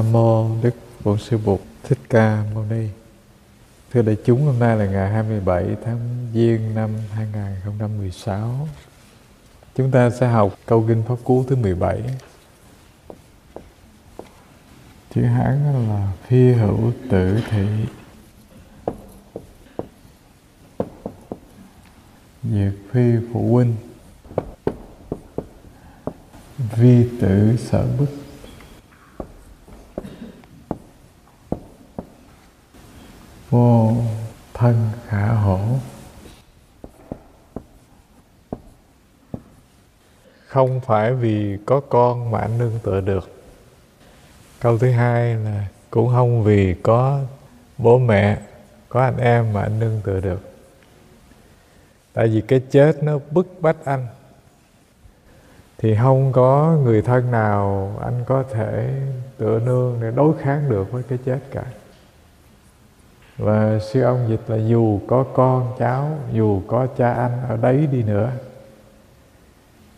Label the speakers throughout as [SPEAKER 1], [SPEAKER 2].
[SPEAKER 1] Nam mô Đức Bổn Sư Bụt Thích Ca Mâu Ni. Thưa đại chúng, hôm nay là ngày 27 tháng Giêng năm 2016. Chúng ta sẽ học câu kinh Pháp Cú thứ 17. Chữ Hán là phi hữu tử thị Diệt phi phụ huynh Vi tử sở bức vô thân khả hổ không phải vì có con mà anh nương tựa được. Câu thứ hai là, cũng không vì có bố mẹ, có anh em mà anh nương tựa được. Tại vì cái chết nó bức bách anh. Thì không có người thân nào anh có thể tựa nương để đối kháng được với cái chết cả. Và sư ông dịch là dù có con cháu, dù có cha anh, ở đấy đi nữa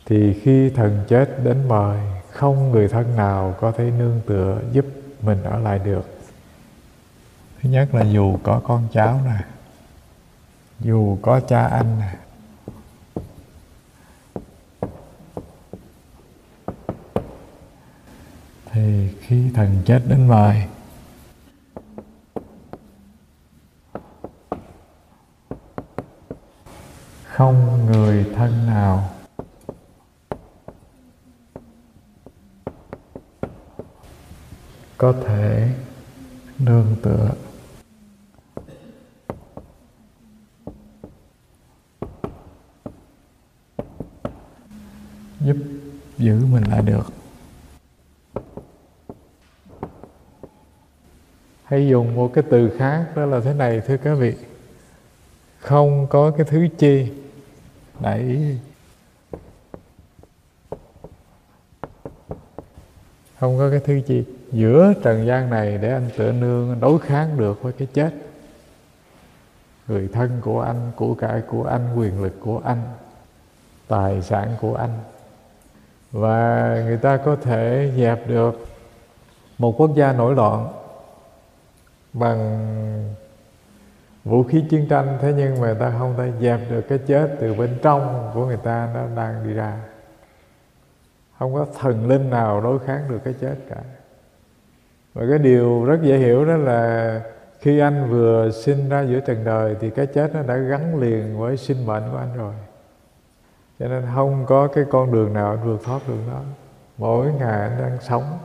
[SPEAKER 1] thì khi thần chết đến mời, không người thân nào có thể nương tựa giúp mình ở lại được. Thứ nhất là dù có con cháu nè, dù có cha anh nè, thì khi thần chết đến mời không người thân nào có thể nương tựa. Giúp giữ mình lại được. Hay dùng một cái từ khác đó là thế này, thưa các vị. Không có cái thứ chi. Đẩy không có cái thứ chi giữa trần gian này để anh tựa nương đối kháng được với cái chết. Người thân của anh, của cải của anh, quyền lực của anh, tài sản của anh. Và người ta có thể dẹp được một quốc gia nổi loạn bằng vũ khí chiến tranh. Thế nhưng mà người ta không thể dẹp được cái chết từ bên trong của người ta, nó đang đi ra. Không có thần linh nào đối kháng được cái chết cả và cái điều rất dễ hiểu đó là khi anh vừa sinh ra giữa trần đời thì cái chết nó đã gắn liền với sinh mệnh của anh rồi. Cho nên không có cái con đường nào anh vượt thoát được đó mỗi ngày anh đang sống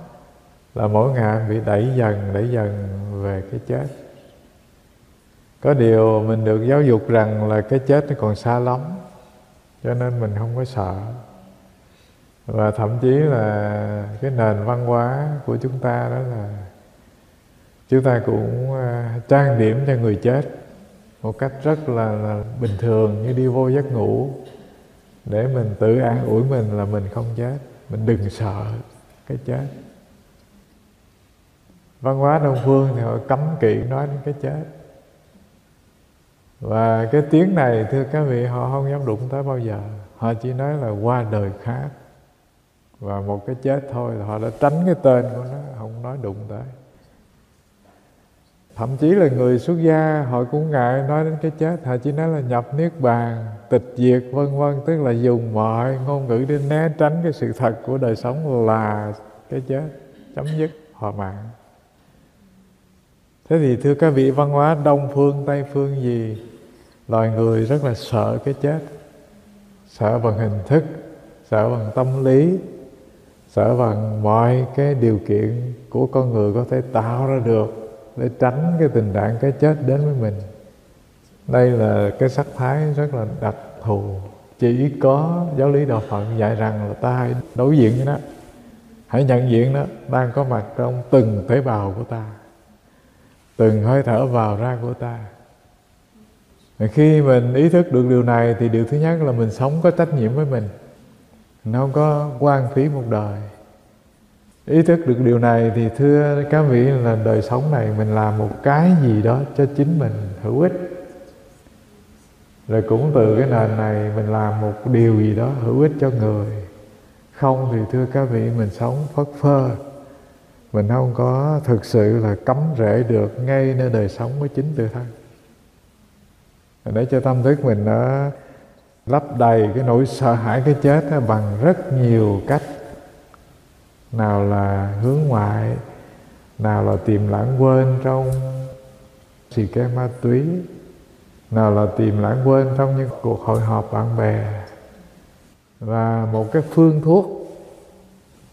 [SPEAKER 1] là mỗi ngày anh bị đẩy dần đẩy dần về cái chết. Có điều mình được giáo dục rằng là cái chết nó còn xa lắm, cho nên mình không có sợ và thậm chí là cái nền văn hóa của chúng ta đó là chúng ta cũng à, trang điểm cho người chết một cách rất là, là bình thường như đi vô giấc ngủ. Để mình tự an ủi mình là mình không chết. Mình đừng sợ cái chết. Văn hóa đông phương thì họ cấm kỵ nói đến cái chết. Và cái tiếng này thưa các vị họ không dám đụng tới bao giờ. Họ chỉ nói là qua đời khác và một cái chết thôi là họ đã tránh cái tên của nó, không nói đụng tới. Thậm chí là người xuất gia, họ cũng ngại nói đến cái chết, họ chỉ nói là nhập niết bàn, tịch diệt, vân vân, tức là dùng mọi ngôn ngữ để né tránh cái sự thật của đời sống là cái chết chấm dứt họ mạng. Thế thì, thưa các vị, văn hóa đông phương, tây phương gì, loài người rất là sợ cái chết, sợ bằng hình thức, sợ bằng tâm lý sợ bằng mọi cái điều kiện của con người có thể tạo ra được để tránh cái tình trạng cái chết đến với mình. Đây là cái sắc thái rất là đặc thù. Chỉ có giáo lý đạo phật dạy rằng là ta hãy đối diện với nó. Hãy nhận diện nó đang có mặt trong từng tế bào của ta, từng hơi thở vào ra của ta. Khi mình ý thức được điều này thì điều thứ nhất là mình sống có trách nhiệm với mình nó không có quan phí một đời. Ý thức được điều này thì thưa các vị là đời sống này mình làm một cái gì đó cho chính mình hữu ích. Rồi cũng từ cái nền này mình làm một điều gì đó hữu ích cho người. Không thì thưa các vị, mình sống phất phơ. Mình không có thực sự là cấm rễ được ngay nơi đời sống của chính tự thân. Để cho tâm thức mình nó lấp đầy cái nỗi sợ hãi cái chết bằng rất nhiều cách. Nào là hướng ngoại, nào là tìm lãng quên trong xì ke ma túy, nào là tìm lãng quên trong những cuộc hội họp bạn bè. Và một cái phương thuốc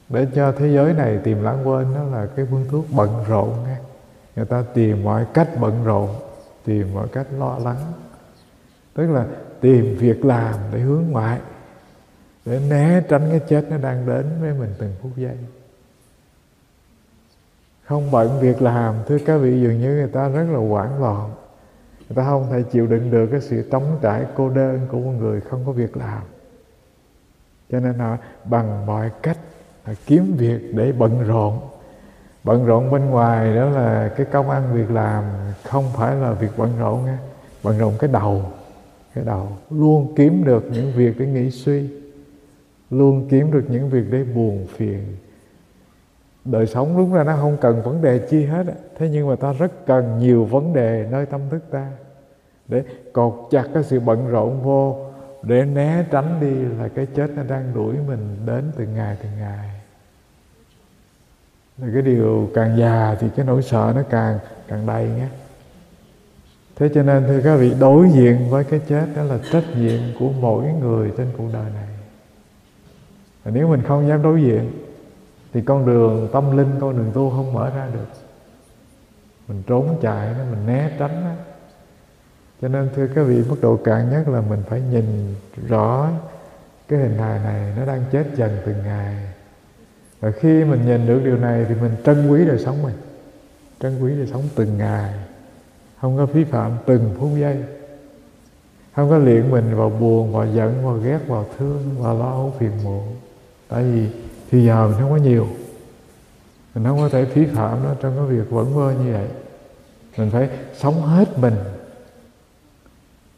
[SPEAKER 1] để cho thế giới này tìm lãng quên, đó là cái phương thuốc bận rộn nghe người ta tìm mọi cách bận rộn, tìm mọi cách lo lắng. Tức là tìm việc làm để hướng ngoại, để né tránh cái chết nó đang đến với mình từng phút giây. Không bận việc làm, thưa các vị, dường như người ta rất là hoảng loạn. Người ta không thể chịu đựng được cái sự trống trải cô đơn của một người không có việc làm. Cho nên họ bằng mọi cách họ kiếm việc để bận rộn. Bận rộn bên ngoài đó là cái công ăn việc làm, không phải là việc bận rộn nghe bận rộn cái đầu cái đầu. Luôn kiếm được những việc để nghĩ suy. Luôn kiếm được những việc để buồn phiền. Đời sống đúng ra nó không cần vấn đề chi hết thế nhưng mà ta rất cần nhiều vấn đề nơi tâm thức ta. Để cột chặt cái sự bận rộn vô. Để né tránh đi là cái chết nó đang đuổi mình đến từng ngày từng ngày. Rồi cái điều càng già thì cái nỗi sợ nó càng càng đầy nhé thế cho nên, thưa các vị, đối diện với cái chết đó là trách nhiệm của mỗi người trên cuộc đời này. Và nếu mình không dám đối diện, thì con đường tâm linh, con đường tu không mở ra được. Mình trốn chạy nó mình né tránh đó. cho nên, thưa các vị, mức độ cạn nhất là mình phải nhìn rõ cái hình hài này nó đang chết dần từng ngày. Và khi mình nhìn được điều này thì mình trân quý đời sống mình, trân quý đời sống từng ngày không có phí phạm từng phút giây. Không có luyện mình vào buồn vào giận vào ghét vào thương vào lo âu phiền muộn. Tại vì thì giờ mình không có nhiều. Mình không có thể phí phạm nó trong cái việc vẫn vơ như vậy. Mình phải sống hết mình.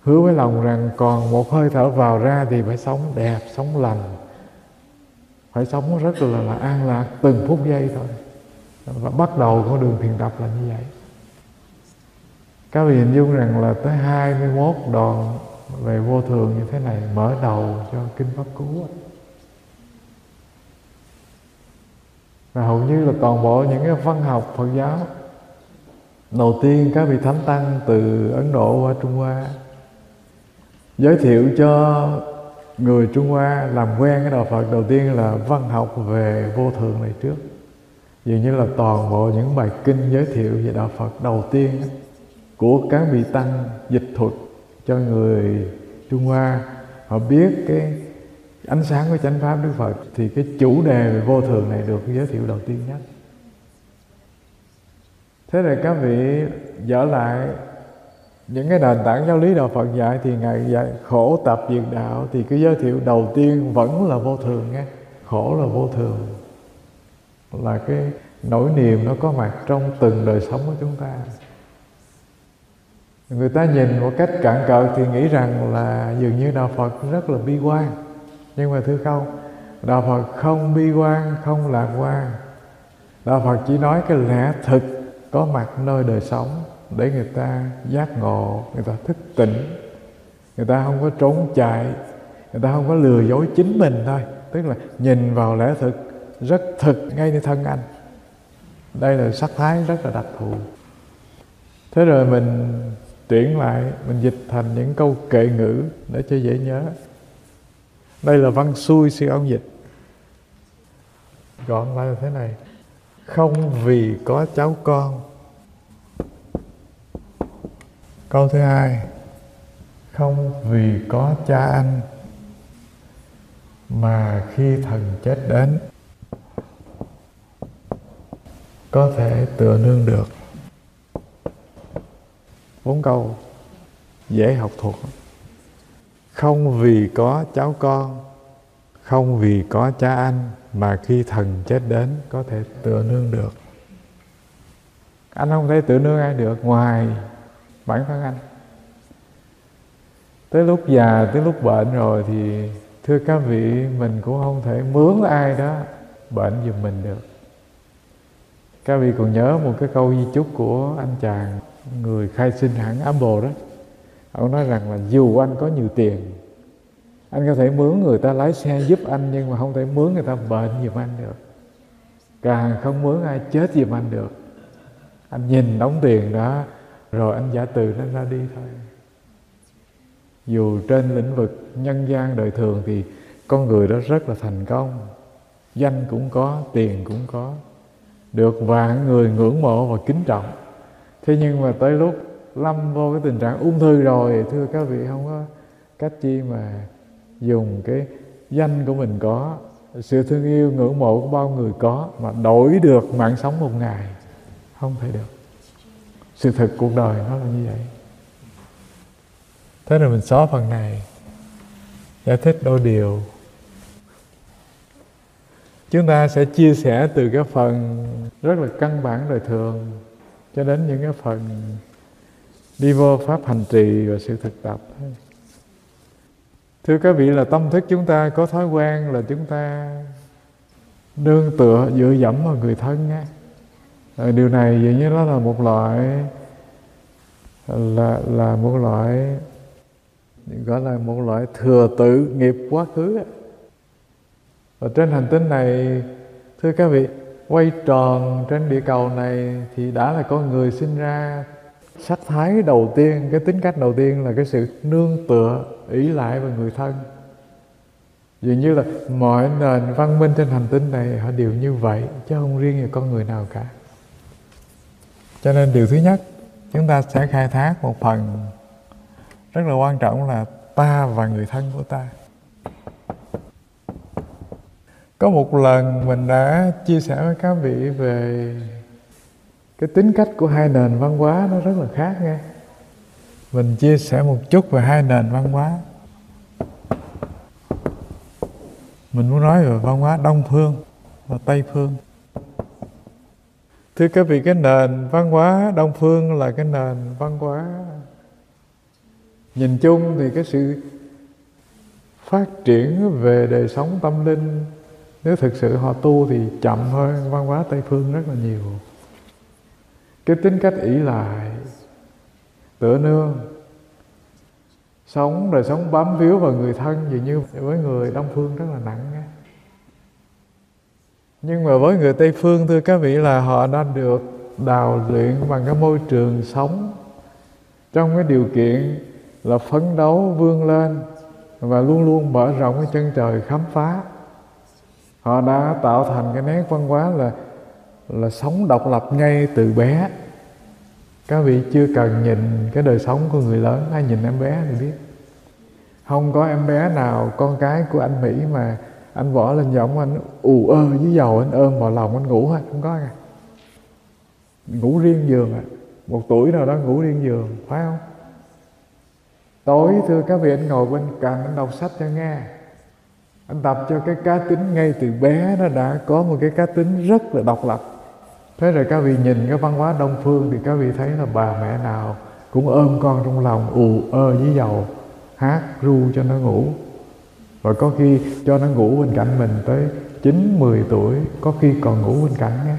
[SPEAKER 1] Hứa với lòng rằng còn một hơi thở vào ra thì phải sống đẹp sống lành. Phải sống rất là, là an lạc từng phút giây thôi. Và bắt đầu con đường thiền tập là như vậy các vị hình dung rằng là tới 21 đoạn về vô thường như thế này mở đầu cho kinh pháp cú và hầu như là toàn bộ những cái văn học Phật giáo đầu tiên các vị thánh tăng từ Ấn Độ qua Trung Hoa giới thiệu cho người Trung Hoa làm quen cái đạo Phật đầu tiên là văn học về vô thường này trước. Dường như là toàn bộ những bài kinh giới thiệu về đạo Phật đầu tiên của các vị tăng dịch thuật cho người Trung Hoa. Họ biết cái ánh sáng của chánh pháp Đức Phật thì cái chủ đề về vô thường này được giới thiệu đầu tiên nhất. Thế là các vị dở lại những cái nền tảng giáo lý đạo Phật dạy thì ngài dạy khổ tập diệt đạo thì cái giới thiệu đầu tiên vẫn là vô thường nghe. Khổ là vô thường là cái nỗi niềm nó có mặt trong từng đời sống của chúng ta người ta nhìn một cách cạn cợt thì nghĩ rằng là dường như đạo Phật rất là bi quan. Nhưng mà thưa không, đạo Phật không bi quan, không lạc quan. Đạo Phật chỉ nói cái lẽ thực có mặt nơi đời sống để người ta giác ngộ, người ta thức tỉnh. Người ta không có trốn chạy, người ta không có lừa dối chính mình thôi. Tức là nhìn vào lẽ thực rất thực ngay như thân anh. Đây là sắc thái rất là đặc thù. Thế rồi mình tuyển lại, mình dịch thành những câu kệ ngữ để cho dễ nhớ. Đây là văn xuôi sư ông dịch. Gọn lại là thế này. Không vì có cháu con. Câu thứ hai. Không vì có cha anh, mà khi thần chết đến, có thể tựa nương được bốn câu dễ học thuộc. Không vì có cháu con, không vì có cha anh mà khi thần chết đến có thể tựa nương được. Anh không thể tựa nương ai được ngoài bản thân anh. Tới lúc già, tới lúc bệnh rồi thì, thưa các vị, mình cũng không thể mướn ai đó bệnh giùm mình được. Các vị còn nhớ một cái câu di chúc của anh chàng người khai sinh hãng Apple đó. Ông nói rằng là dù anh có nhiều tiền, anh có thể mướn người ta lái xe giúp anh, nhưng mà không thể mướn người ta bệnh giùm anh được. Càng không mướn ai chết giùm anh được. Anh nhìn đóng tiền đó, rồi anh giả từ nó ra đi thôi. Dù trên lĩnh vực nhân gian đời thường thì con người đó rất là thành công. Danh cũng có, tiền cũng có. Được vạn người ngưỡng mộ và kính trọng thế nhưng mà tới lúc lâm vô cái tình trạng ung thư rồi, thưa các vị, không có cách chi mà dùng cái danh của mình có. Sự thương yêu ngưỡng mộ của bao người có mà đổi được mạng sống một ngày, không thể được. Sự thật cuộc đời nó là như vậy. Thế rồi mình xóa phần này, giải thích đôi điều. Chúng ta sẽ chia sẻ từ cái phần rất là căn bản đời thường cho đến những cái phần đi vô pháp hành trì và sự thực tập. Thưa các vị là tâm thức chúng ta có thói quen là chúng ta nương tựa dựa dẫm vào người thân á. Ờ, điều này vậy như nó là một loại, là là một loại, gọi là một loại thừa tự nghiệp quá khứ và trên hành tinh này, thưa các vị quay tròn trên địa cầu này thì đã là con người sinh ra. Sắc thái đầu tiên, cái tính cách đầu tiên là cái sự nương tựa, ý lại vào người thân. Dường như là mọi nền văn minh trên hành tinh này, họ đều như vậy, chứ không riêng về con người nào cả. Cho nên điều thứ nhất, chúng ta sẽ khai thác một phần rất là quan trọng là ta và người thân của ta có một lần mình đã chia sẻ với các vị về cái tính cách của hai nền văn hóa nó rất là khác nghe mình chia sẻ một chút về hai nền văn hóa. Mình muốn nói về văn hóa đông phương và tây phương. Thưa các vị, cái nền văn hóa đông phương là cái nền văn hóa. Nhìn chung thì cái sự phát triển về đời sống tâm linh nếu thực sự họ tu thì chậm hơn văn hóa tây phương rất là nhiều. Cái tính cách ỷ lại, tựa nương. Sống đời sống bám víu vào người thân, dường như với người đông phương rất là nặng nghe. nhưng mà với người tây phương, thưa các vị, là họ đã được đào luyện bằng cái môi trường sống. Trong cái điều kiện là phấn đấu vươn lên và luôn luôn mở rộng cái chân trời khám phá họ đã tạo thành cái nét văn hóa là là sống độc lập ngay từ bé. Các vị chưa cần nhìn cái đời sống của người lớn hay nhìn em bé thì biết. Không có em bé nào, con cái của anh mỹ mà anh võ lên giọng anh, ù ơ với dầu, anh ôm vào lòng anh ngủ hết. Không có nha ngủ riêng giường à. Một tuổi nào đó ngủ riêng giường, phải không? Tối thưa các vị, anh ngồi bên cạnh, anh đọc sách cho nghe anh tập cho cái cá tính ngay từ bé nó đã có một cái cá tính rất là độc lập. Thế rồi các vị nhìn cái văn hóa đông phương thì các vị thấy là bà mẹ nào cũng ôm con trong lòng ù ơ với dầu hát ru cho nó ngủ. Và có khi cho nó ngủ bên cạnh mình tới 9, 10 tuổi có khi còn ngủ bên cạnh nhé.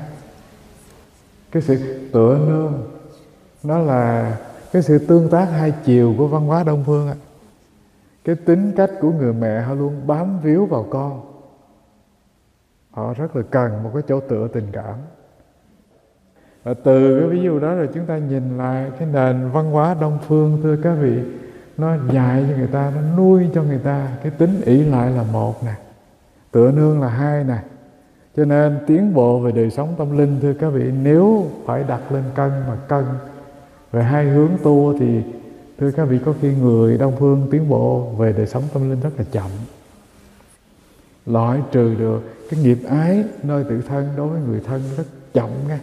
[SPEAKER 1] Cái sự tựa nương nó là cái sự tương tác hai chiều của văn hóa đông phương ạ cái tính cách của người mẹ họ luôn bám víu vào con. Họ rất là cần một cái chỗ tựa tình cảm. Và từ cái ví dụ đó rồi chúng ta nhìn lại cái nền văn hóa đông phương, thưa các vị, nó dạy cho người ta, nó nuôi cho người ta cái tính ỷ lại là một nè, tựa nương là hai nè. Cho nên tiến bộ về đời sống tâm linh, thưa các vị, nếu phải đặt lên cân mà cân về hai hướng tu thì thưa các vị có khi người đông phương tiến bộ về đời sống tâm linh rất là chậm loại trừ được cái nghiệp ái nơi tự thân đối với người thân rất chậm nghe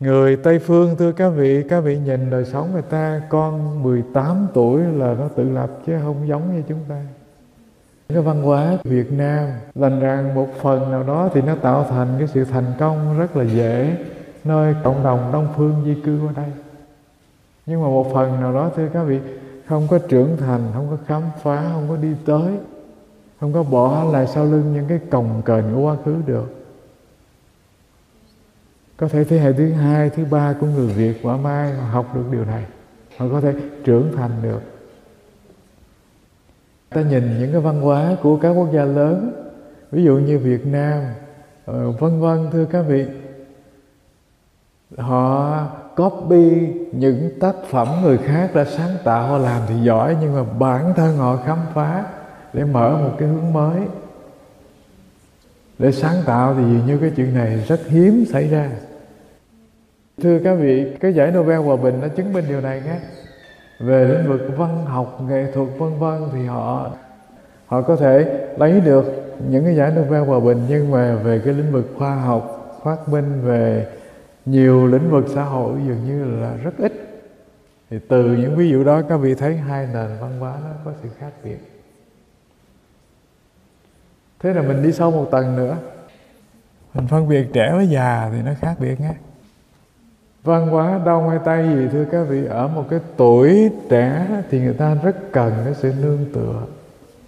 [SPEAKER 1] Người Tây Phương thưa các vị, các vị nhìn đời sống người ta con 18 tuổi là nó tự lập chứ không giống như chúng ta. Cái văn hóa Việt Nam lành rằng một phần nào đó thì nó tạo thành cái sự thành công rất là dễ nơi cộng đồng Đông Phương di cư qua đây. Nhưng mà một phần nào đó thưa các vị không có trưởng thành, không có khám phá, không có đi tới, không có bỏ lại sau lưng những cái cồng kềnh của quá khứ được. Có thể thế hệ thứ hai thứ ba của người việt quả mai họ học được điều này họ có thể trưởng thành được. Ta nhìn những cái văn hóa của các quốc gia lớn ví dụ như việt nam ờ, vân vân thưa các vị. Họ copy những tác phẩm người khác đã sáng tạo họ làm thì giỏi, nhưng mà bản thân họ khám phá để mở một cái hướng mới. Để sáng tạo thì dường như cái chuyện này rất hiếm xảy ra. Thưa các vị, cái giải Nobel hòa bình đã chứng minh điều này nhé. Về lĩnh vực văn học, nghệ thuật, vân vân thì họ họ có thể lấy được những cái giải Nobel hòa bình, nhưng mà về cái lĩnh vực khoa học, phát minh, về nhiều lĩnh vực xã hội dường như là rất ít. Thì từ những ví dụ đó các vị thấy hai nền văn hóa nó có sự khác biệt. Thế là mình đi sâu một tầng nữa. Mình phân biệt trẻ với già thì nó khác biệt nhé. Văn hóa đau ngoài tay gì thưa các vị, ở một cái tuổi trẻ thì người ta rất cần cái sự nương tựa.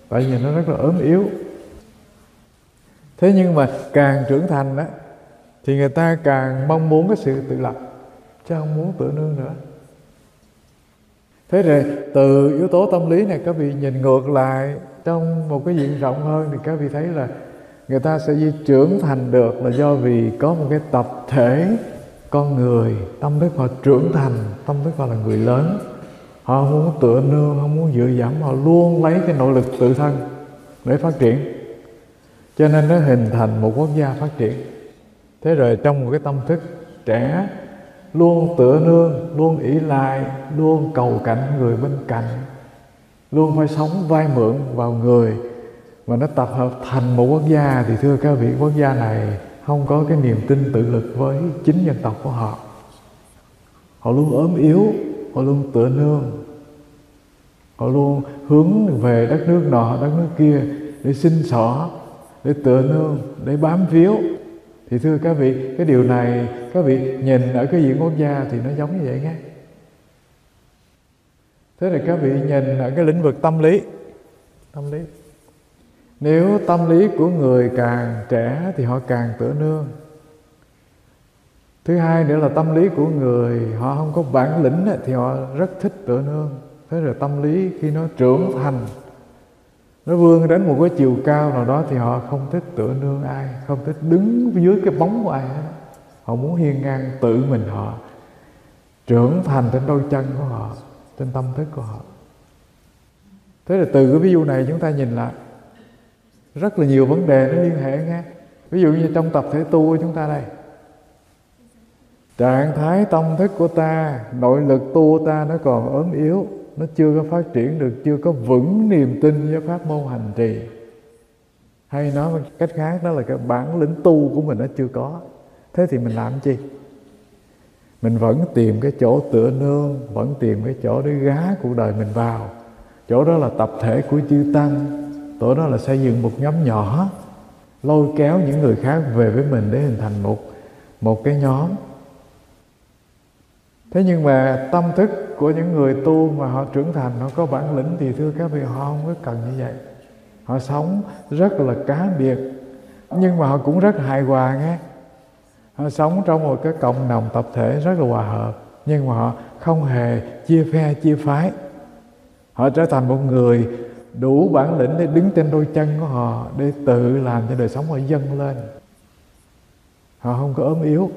[SPEAKER 1] Tại vì nó rất là ốm yếu. Thế nhưng mà càng trưởng thành đó thì người ta càng mong muốn cái sự tự lập, chứ không muốn tựa nương nữa. Thế rồi, từ yếu tố tâm lý này, các vị nhìn ngược lại trong một cái diện rộng hơn, thì các vị thấy là người ta sẽ di trưởng thành được là do vì có một cái tập thể, con người, tâm đức họ trưởng thành, tâm đức họ là người lớn. Họ không muốn tựa nương, không muốn dựa dẫm, họ luôn lấy cái nội lực tự thân để phát triển. Cho nên nó hình thành một quốc gia phát triển thế rồi trong một cái tâm thức trẻ, luôn tựa nương, luôn ỷ lại, luôn cầu cạnh người bên cạnh, luôn phải sống vai mượn vào người mà nó tập hợp thành một quốc gia thì thưa các vị, quốc gia này không có cái niềm tin tự lực với chính dân tộc của họ. Họ luôn ốm yếu, họ luôn tựa nương, họ luôn hướng về đất nước nọ, đất nước kia để xin xỏ, để tựa nương, để bám víu thì thưa các vị, cái điều này, các vị nhìn ở cái diện quốc gia thì nó giống như vậy nghe. Thế thì các vị nhìn ở cái lĩnh vực tâm lý. Tâm lý. Nếu tâm lý của người càng trẻ thì họ càng tựa nương. Thứ hai nữa là tâm lý của người họ không có bản lĩnh thì họ rất thích tựa nương. Thế rồi tâm lý khi nó trưởng thành nó vươn đến một cái chiều cao nào đó thì họ không thích tựa nương ai, không thích đứng dưới cái bóng của ai hết. Họ muốn hiên ngang tự mình họ, trưởng thành trên đôi chân của họ, trên tâm thức của họ. Thế là từ cái ví dụ này chúng ta nhìn lại, rất là nhiều vấn đề nó liên hệ nghe. Ví dụ như trong tập thể tu của chúng ta đây, trạng thái tâm thức của ta, nội lực tu ta nó còn ốm yếu nó chưa có phát triển được, chưa có vững niềm tin với pháp môn hành trì. Hay nói một cách khác, đó là cái bản lĩnh tu của mình nó chưa có. Thế thì mình làm chi? Mình vẫn tìm cái chỗ tựa nương, vẫn tìm cái chỗ để gá cuộc đời mình vào. Chỗ đó là tập thể của chư tăng, chỗ đó là xây dựng một nhóm nhỏ, lôi kéo những người khác về với mình để hình thành một một cái nhóm. Thế nhưng mà tâm thức của những người tu mà họ trưởng thành, họ có bản lĩnh thì thưa các vị, họ không có cần như vậy. Họ sống rất là cá biệt, nhưng mà họ cũng rất hài hòa nghe. Họ sống trong một cái cộng đồng tập thể rất là hòa hợp, nhưng mà họ không hề chia phe, chia phái. Họ trở thành một người đủ bản lĩnh để đứng trên đôi chân của họ, để tự làm cho đời sống họ dâng lên. Họ không có ốm yếu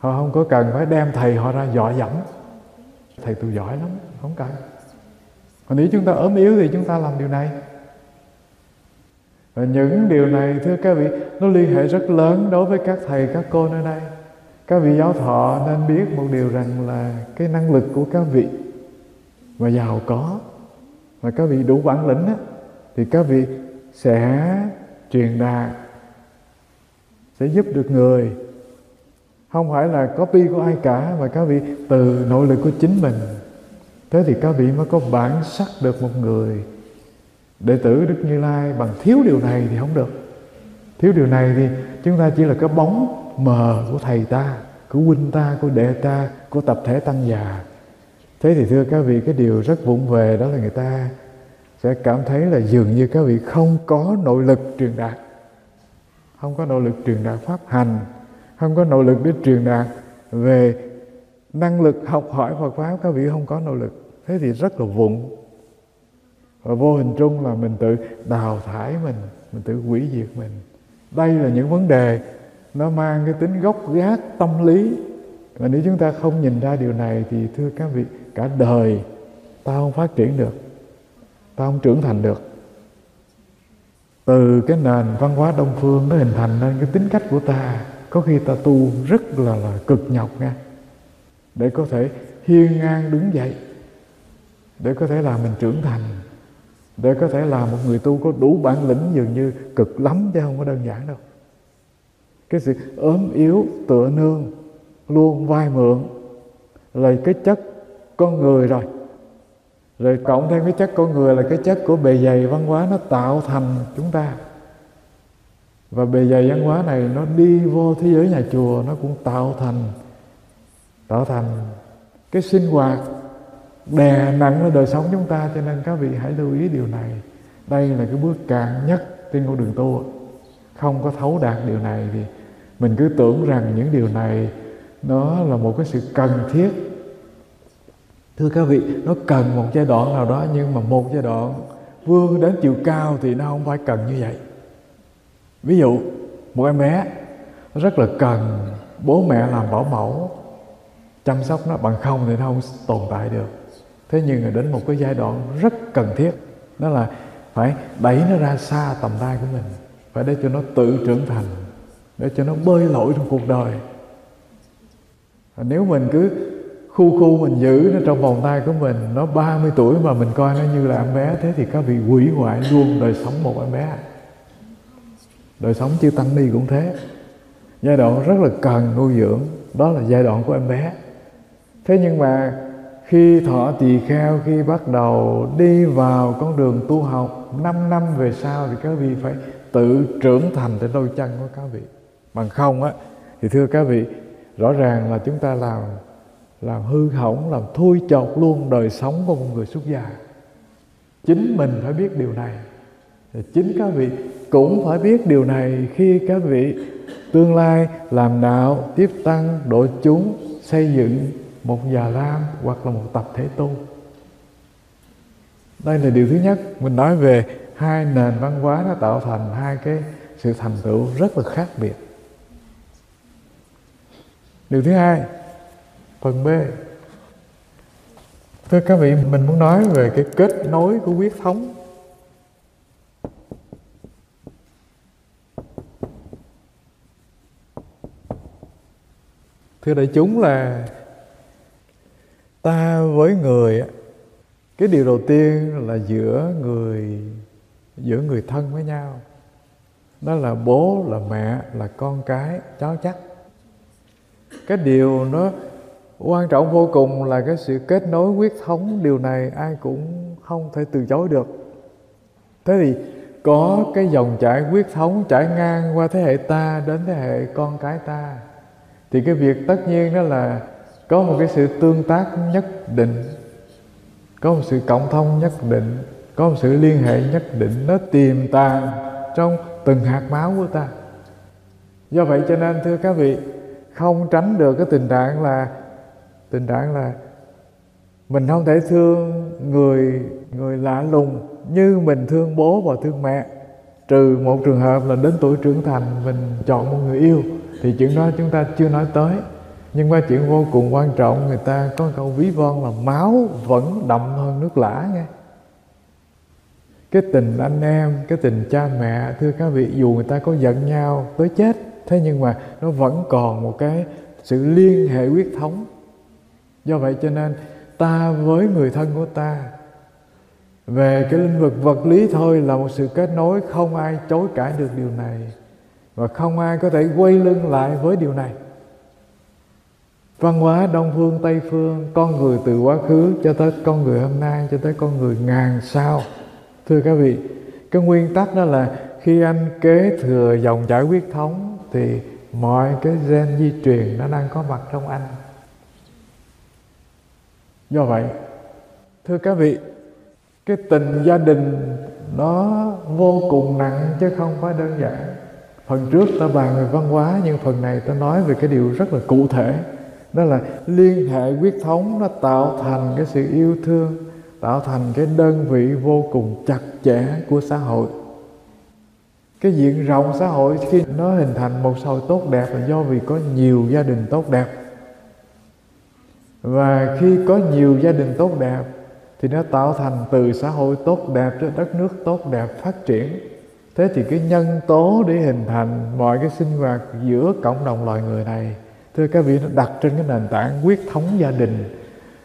[SPEAKER 1] họ không có cần phải đem thầy họ ra dọa dẫm. Thầy tôi giỏi lắm không cần. Còn nếu chúng ta ốm yếu thì chúng ta làm điều này. Và những điều này thưa các vị nó liên hệ rất lớn đối với các thầy các cô nơi đây. Các vị giáo thọ nên biết một điều rằng là cái năng lực của các vị và giàu có và các vị đủ bản lĩnh á, thì các vị sẽ truyền đạt sẽ giúp được người không phải là copy của ai cả, mà các vị từ nội lực của chính mình. Thế thì các vị mới có bản sắc được một người. Đệ tử đức như lai bằng thiếu điều này thì không được. Thiếu điều này thì chúng ta chỉ là cái bóng mờ của thầy ta, của huynh ta, của đệ ta, của tập thể tăng già. Thế thì thưa các vị, cái điều rất vụng về đó là người ta sẽ cảm thấy là dường như các vị không có nội lực truyền đạt. Không có nội lực truyền đạt pháp hành không có nỗ lực để truyền đạt về năng lực học hỏi Phật pháp. Các vị không có nỗ lực. Thế thì rất là vụng. Và vô hình chung là mình tự đào thải mình mình tự hủy diệt mình. Đây là những vấn đề nó mang cái tính gốc gác tâm lý. Và nếu chúng ta không nhìn ra điều này thì, thưa các vị, cả đời ta không phát triển được. Ta không trưởng thành được. Từ cái nền văn hóa đông phương nó hình thành nên cái tính cách của ta có khi ta tu rất là, là cực nhọc nha. Để có thể hiên ngang đứng dậy. Để có thể làm mình trưởng thành. Để có thể làm một người tu có đủ bản lĩnh dường như cực lắm chứ không có đơn giản đâu. Cái sự ốm yếu tựa nương luôn vai mượn là cái chất con người rồi. Rồi cộng thêm cái chất con người là cái chất của bề dày văn hóa nó tạo thành chúng ta và bề dày văn hóa này nó đi vô thế giới nhà chùa, nó cũng tạo thành tạo thành cái sinh hoạt đè nặng lên đời sống chúng ta. Cho nên các vị hãy lưu ý điều này. Đây là cái bước cạn nhất trên con đường tu. Không có thấu đạt điều này thì mình cứ tưởng rằng những điều này nó là một cái sự cần thiết. Thưa các vị, nó cần một giai đoạn nào đó, nhưng mà một giai đoạn vươn đến chiều cao thì nó không phải cần như vậy ví dụ, một em bé rất là cần bố mẹ làm bảo mẫu, chăm sóc nó bằng không thì nó không tồn tại được. Thế nhưng đến một cái giai đoạn rất cần thiết, đó là phải đẩy nó ra xa tầm tay của mình, phải để cho nó tự trưởng thành, để cho nó bơi lội trong cuộc đời. Và nếu mình cứ khu khu mình giữ nó trong vòng tay của mình, nó 30 tuổi mà mình coi nó như là em bé, thế thì các vị hủy hoại luôn đời sống một em bé à? Đời sống chư tăng ni cũng thế. Giai đoạn rất là cần nuôi dưỡng, đó là giai đoạn của em bé. Thế nhưng mà khi thọ tỳ kheo, khi bắt đầu đi vào con đường tu học 5 năm về sau thì các vị phải tự trưởng thành trên đôi chân của các vị. Bằng không á, thì thưa các vị, rõ ràng là chúng ta làm làm hư hỏng, làm thui chột luôn đời sống của một người xuất gia. Chính mình phải biết điều này. Chính các vị cũng phải biết điều này khi các vị tương lai làm đạo tiếp tăng độ chúng xây dựng một già lam hoặc là một tập thể tu. Đây là điều thứ nhất. Mình nói về hai nền văn hóa nó tạo thành hai cái sự thành tựu rất là khác biệt. Điều thứ hai, phần b. Thưa các vị, mình muốn nói về cái kết nối của huyết thống. Thưa đại chúng là ta với người cái điều đầu tiên là giữa người giữa người thân với nhau. Đó là bố, là mẹ, là con cái, cháu chắc. Cái điều nó quan trọng vô cùng là cái sự kết nối huyết thống. Điều này ai cũng không thể từ chối được. Thế thì có cái dòng chảy huyết thống chảy ngang qua thế hệ ta đến thế hệ con cái ta thì cái việc tất nhiên đó là có một cái sự tương tác nhất định, có một sự cộng thông nhất định, có một sự liên hệ nhất định, nó tiềm tàng trong từng hạt máu của ta. Do vậy cho nên, thưa các vị, không tránh được cái tình trạng là, tình trạng là mình không thể thương người người lạ lùng như mình thương bố và thương mẹ, trừ một trường hợp là đến tuổi trưởng thành mình chọn một người yêu thì chuyện đó chúng ta chưa nói tới. Nhưng qua chuyện vô cùng quan trọng, người ta có câu ví von là máu vẫn đậm hơn nước lã nghe cái tình anh em, cái tình cha mẹ, thưa các vị, dù người ta có giận nhau tới chết, thế nhưng mà nó vẫn còn một cái sự liên hệ huyết thống. Do vậy cho nên, ta với người thân của ta, về cái lĩnh vực vật lý thôi là một sự kết nối, không ai chối cãi được điều này và không ai có thể quay lưng lại với điều này. Văn hóa đông phương, tây phương, con người từ quá khứ cho tới con người hôm nay, cho tới con người ngàn sau thưa các vị, cái nguyên tắc đó là khi anh kế thừa dòng chảy huyết thống thì mọi cái gen di truyền nó đang có mặt trong anh. Do vậy, thưa các vị, cái tình gia đình nó vô cùng nặng chứ không phải đơn giản phần trước ta bàn về văn hóa, nhưng phần này ta nói về cái điều rất là cụ thể. Đó là liên hệ huyết thống nó tạo thành cái sự yêu thương, tạo thành cái đơn vị vô cùng chặt chẽ của xã hội. Cái diện rộng xã hội khi nó hình thành một xã hội tốt đẹp là do vì có nhiều gia đình tốt đẹp. Và khi có nhiều gia đình tốt đẹp thì nó tạo thành từ xã hội tốt đẹp cho đất nước tốt đẹp phát triển thế thì cái nhân tố để hình thành mọi cái sinh hoạt giữa cộng đồng loài người này, thưa các vị, nó đặt trên cái nền tảng quyết thống gia đình,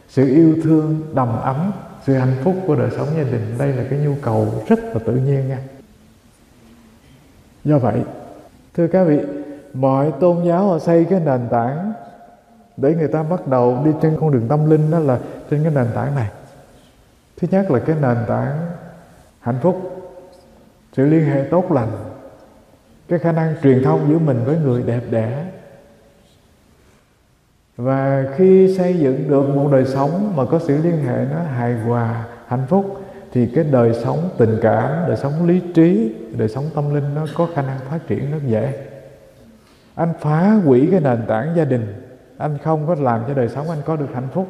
[SPEAKER 1] sự yêu thương, đầm ấm, sự hạnh phúc của đời sống gia đình. Đây là cái nhu cầu rất là tự nhiên nha. Do vậy, thưa các vị, mọi tôn giáo họ xây cái nền tảng để người ta bắt đầu đi trên con đường tâm linh, đó là trên cái nền tảng này. Thứ nhất là cái nền tảng hạnh phúc sự liên hệ tốt lành. Cái khả năng truyền thông giữa mình với người đẹp đẽ. Và khi xây dựng được một đời sống mà có sự liên hệ nó hài hòa, hạnh phúc, thì cái đời sống tình cảm, đời sống lý trí, đời sống tâm linh nó có khả năng phát triển rất dễ. Anh phá hủy cái nền tảng gia đình. Anh không có làm cho đời sống anh có được hạnh phúc.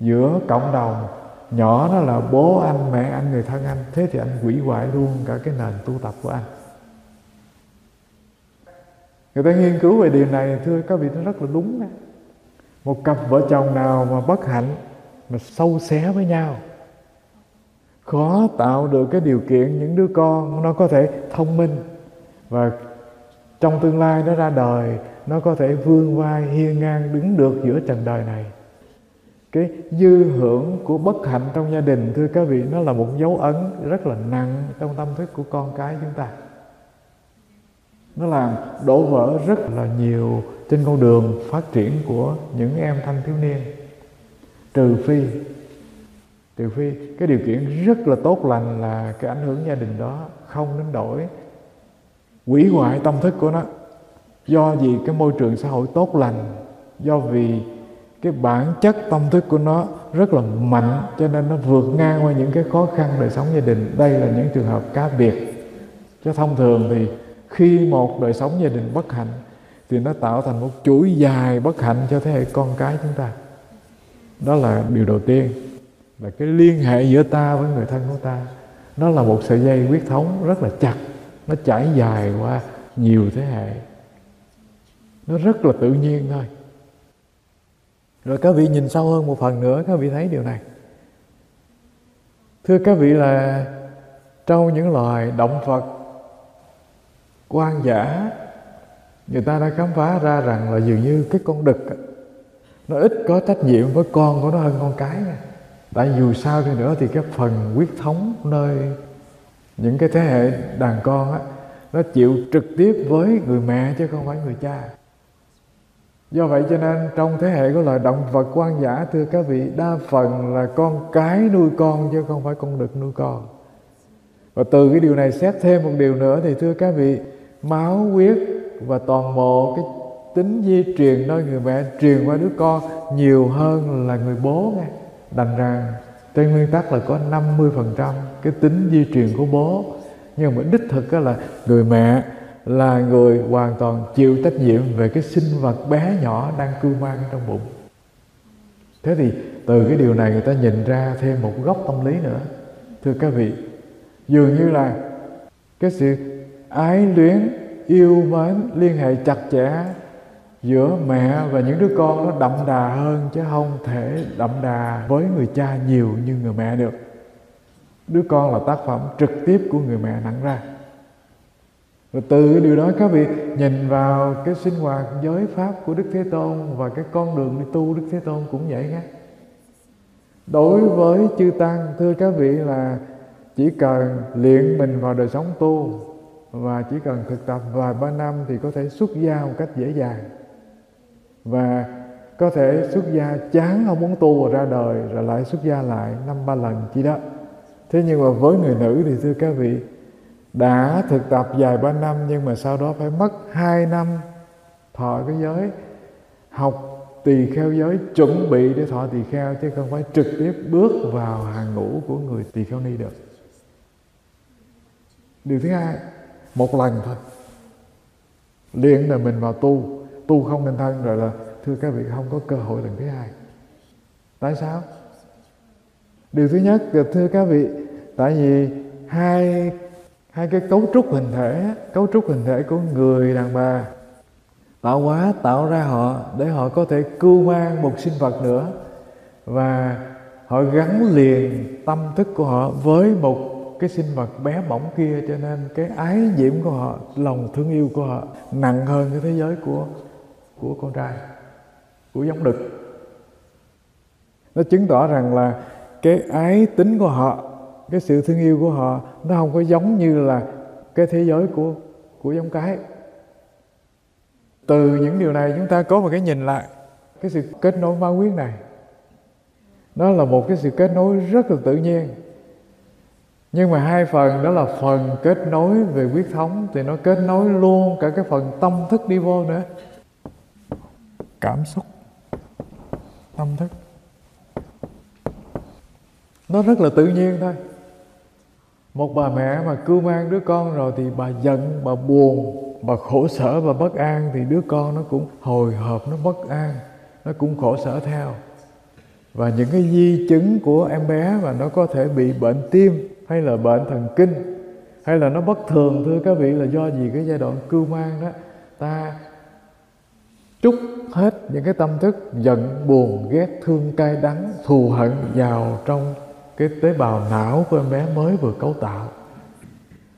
[SPEAKER 1] Giữa cộng đồng nhỏ nó là bố anh, mẹ anh, người thân anh. Thế thì anh hủy hoại luôn cả cái nền tu tập của anh. Người ta nghiên cứu về điều này, thưa các vị, nó rất là đúng đó. một cặp vợ chồng nào mà bất hạnh, mà sâu xé với nhau, khó tạo được cái điều kiện những đứa con nó có thể thông minh và trong tương lai nó ra đời, nó có thể vươn vai hiên ngang đứng được giữa trần đời này cái dư hưởng của bất hạnh trong gia đình, thưa các vị, nó là một dấu ấn rất là nặng trong tâm thức của con cái chúng ta. Nó làm đổ vỡ rất là nhiều trên con đường phát triển của những em thanh thiếu niên. Trừ phi trừ phi cái điều kiện rất là tốt lành là cái ảnh hưởng gia đình đó không đến đổi, hủy hoại tâm thức của nó. Do vì cái môi trường xã hội tốt lành, do vì cái bản chất tâm thức của nó rất là mạnh, cho nên nó vượt ngang qua những cái khó khăn đời sống gia đình. Đây là những trường hợp cá biệt. Chứ thông thường thì khi một đời sống gia đình bất hạnh thì nó tạo thành một chuỗi dài bất hạnh cho thế hệ con cái chúng ta. Đó là điều đầu tiên. Là cái liên hệ giữa ta với người thân của ta, nó là một sợi dây huyết thống rất là chặt. Nó trải dài qua nhiều thế hệ. Nó rất là tự nhiên thôi rồi các vị nhìn sâu hơn một phần nữa, các vị thấy điều này. Thưa các vị là trong những loài động vật quan giả người ta đã khám phá ra rằng là dường như cái con đực nó ít có trách nhiệm với con của nó hơn con cái nha. Tại dù sao đi nữa thì cái phần huyết thống nơi những cái thế hệ đàn con á, nó chịu trực tiếp với người mẹ chứ không phải người cha do vậy cho nên trong thế hệ của loài động vật quan giả thưa các vị, đa phần là con cái nuôi con chứ không phải con đực nuôi con. Và từ cái điều này xét thêm một điều nữa thì thưa các vị, máu huyết và toàn bộ cái tính di truyền nơi người mẹ truyền qua đứa con nhiều hơn là người bố nghe. Đành rằng trên nguyên tắc là có 50% cái tính di truyền của bố. Nhưng mà đích thực là người mẹ là người hoàn toàn chịu trách nhiệm về cái sinh vật bé nhỏ đang cư mang trong bụng. Thế thì từ cái điều này người ta nhìn ra thêm một góc tâm lý nữa. Thưa các vị, dường như là cái sự ái luyến, yêu mến liên hệ chặt chẽ giữa mẹ và những đứa con nó đậm đà hơn chứ không thể đậm đà với người cha nhiều như người mẹ được. Đứa con là tác phẩm trực tiếp của người mẹ nặng ra và từ cái điều đó các vị nhìn vào cái sinh hoạt giới pháp của Đức Thế Tôn và cái con đường đi tu Đức Thế Tôn cũng vậy nhé. Đối với chư tăng, thưa các vị, là chỉ cần luyện mình vào đời sống tu và chỉ cần thực tập vài ba năm thì có thể xuất gia một cách dễ dàng và có thể xuất gia chán không muốn tu và ra đời rồi lại xuất gia lại năm ba lần chỉ đó thế nhưng mà với người nữ thì thưa các vị đã thực tập dài ba năm nhưng mà sau đó phải mất hai năm thọ cái giới. Học tỳ kheo giới, chuẩn bị để thọ tỳ kheo chứ không phải trực tiếp bước vào hàng ngũ của người tỳ kheo ni được. Điều thứ hai, một lần thôi. Liền là mình vào tu. Tu không nên thân rồi là, thưa các vị, không có cơ hội lần thứ hai. Tại sao? Điều thứ nhất là, thưa các vị, tại vì hai hai cái cấu trúc hình thể, cấu trúc hình thể của người đàn bà. Tạo hóa, tạo ra họ để họ có thể cưu mang một sinh vật nữa. Và họ gắn liền tâm thức của họ với một cái sinh vật bé bỏng kia, cho nên cái ái diễm của họ, lòng thương yêu của họ nặng hơn cái thế giới của của con trai, của giống đực. Nó chứng tỏ rằng là cái ái tính của họ, cái sự thương yêu của họ nó không có giống như là cái thế giới của của giống cái. Từ những điều này chúng ta có một cái nhìn lại, cái sự kết nối ma quyết này. Nó là một cái sự kết nối rất là tự nhiên. Nhưng mà hai phần đó là phần kết nối về huyết thống, thì nó kết nối luôn cả cái phần tâm thức đi vô nữa. Cảm xúc, tâm thức. Nó rất là tự nhiên thôi một bà mẹ mà cưu mang đứa con rồi thì bà giận, bà buồn, bà khổ sở và bất an thì đứa con nó cũng hồi hộp, nó bất an, nó cũng khổ sở theo. Và những cái di chứng của em bé mà nó có thể bị bệnh tim hay là bệnh thần kinh hay là nó bất thường, thưa các vị, là do gì? Cái giai đoạn cưu mang đó, ta trút hết những cái tâm thức giận, buồn, ghét, thương cay đắng, thù hận vào trong cái tế bào não của em bé mới vừa cấu tạo.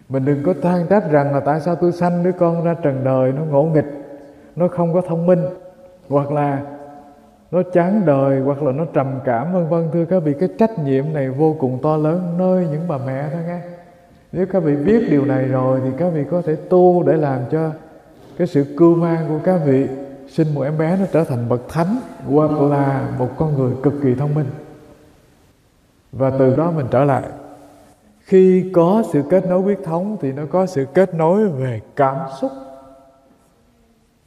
[SPEAKER 1] Mình đừng có than trách rằng là tại sao tôi sanh đứa con ra trần đời nó ngỗ nghịch, nó không có thông minh, hoặc là nó chán đời, hoặc là nó trầm cảm, vân vân. Thưa các vị, cái trách nhiệm này vô cùng to lớn nơi những bà mẹ đó nghe. Nếu các vị biết điều này rồi thì các vị có thể tu để làm cho cái sự cưu mang của các vị sinh một em bé nó trở thành bậc thánh, hoặc là một con người cực kỳ thông minh và từ đó mình trở lại. Khi có sự kết nối huyết thống thì nó có sự kết nối về cảm xúc,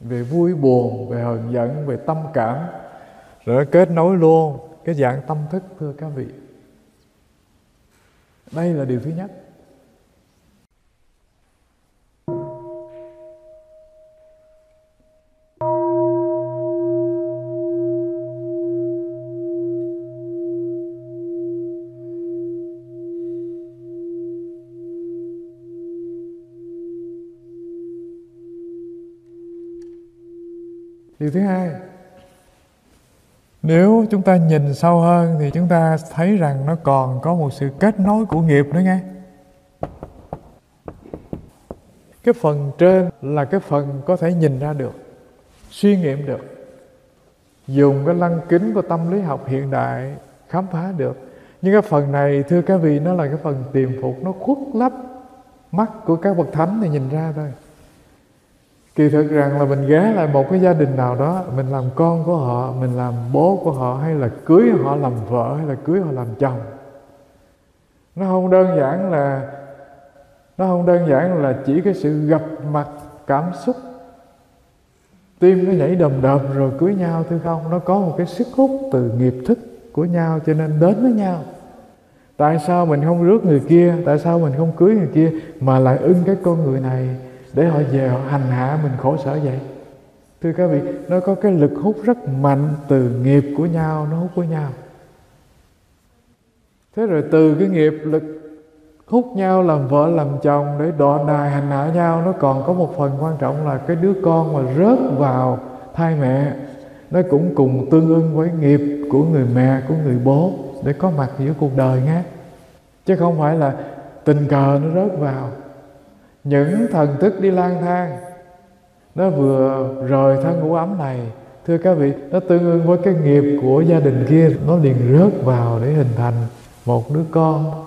[SPEAKER 1] về vui buồn, về hờn giận, về tâm cảm. Rồi nó kết nối luôn cái dạng tâm thức, thưa các vị. Đây là điều thứ nhất. Điều thứ hai, nếu chúng ta nhìn sâu hơn thì chúng ta thấy rằng nó còn có một sự kết nối của nghiệp nữa nghe. Cái phần trên là cái phần có thể nhìn ra được, suy nghiệm được, dùng cái lăng kính của tâm lý học hiện đại khám phá được. Nhưng cái phần này, thưa các vị, nó là cái phần tiềm phục, nó khuất lấp mắt của các bậc thánh thì nhìn ra thôi kỳ thực rằng là mình ghé lại một cái gia đình nào đó, mình làm con của họ, mình làm bố của họ, hay là cưới họ làm vợ, hay là cưới họ làm chồng. Nó không đơn giản là, nó không đơn giản là chỉ cái sự gặp mặt, cảm xúc. Tim nó nhảy đầm đầm rồi cưới nhau thôi không? Nó có một cái sức hút từ nghiệp thức của nhau cho nên đến với nhau. Tại sao mình không rước người kia? Tại sao mình không cưới người kia? Mà lại ưng cái con người này để họ về họ hành hạ mình khổ sở vậy. Thưa các vị, nó có cái lực hút rất mạnh từ nghiệp của nhau, nó hút của nhau. Thế rồi từ cái nghiệp lực hút nhau làm vợ, làm chồng để đọ đài hành hạ nhau, nó còn có một phần quan trọng là cái đứa con mà rớt vào thai mẹ, nó cũng cùng tương ưng với nghiệp của người mẹ, của người bố để có mặt giữa cuộc đời nghe chứ không phải là tình cờ nó rớt vào những thần thức đi lang thang. Nó vừa rời thân ngũ ấm này, thưa các vị, nó tương ứng với cái nghiệp của gia đình kia. Nó liền rớt vào để hình thành một đứa con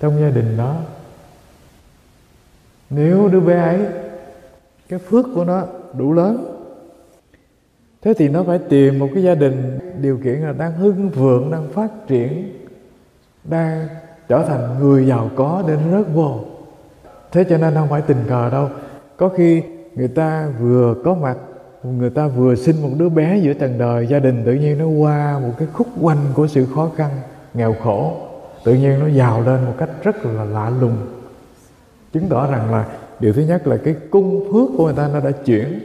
[SPEAKER 1] trong gia đình đó. Nếu đứa bé ấy, cái phước của nó đủ lớn, thế thì nó phải tìm một cái gia đình điều kiện là đang hưng vượng đang phát triển, đang trở thành người giàu có, để nó rớt vô thế cho nên không phải tình cờ đâu. Có khi người ta vừa có mặt, người ta vừa sinh một đứa bé giữa trần đời, gia đình tự nhiên nó qua một cái khúc quanh của sự khó khăn, nghèo khổ. Tự nhiên nó giàu lên một cách rất là lạ lùng. Chứng tỏ rằng là điều thứ nhất là cái cung phước của người ta nó đã chuyển,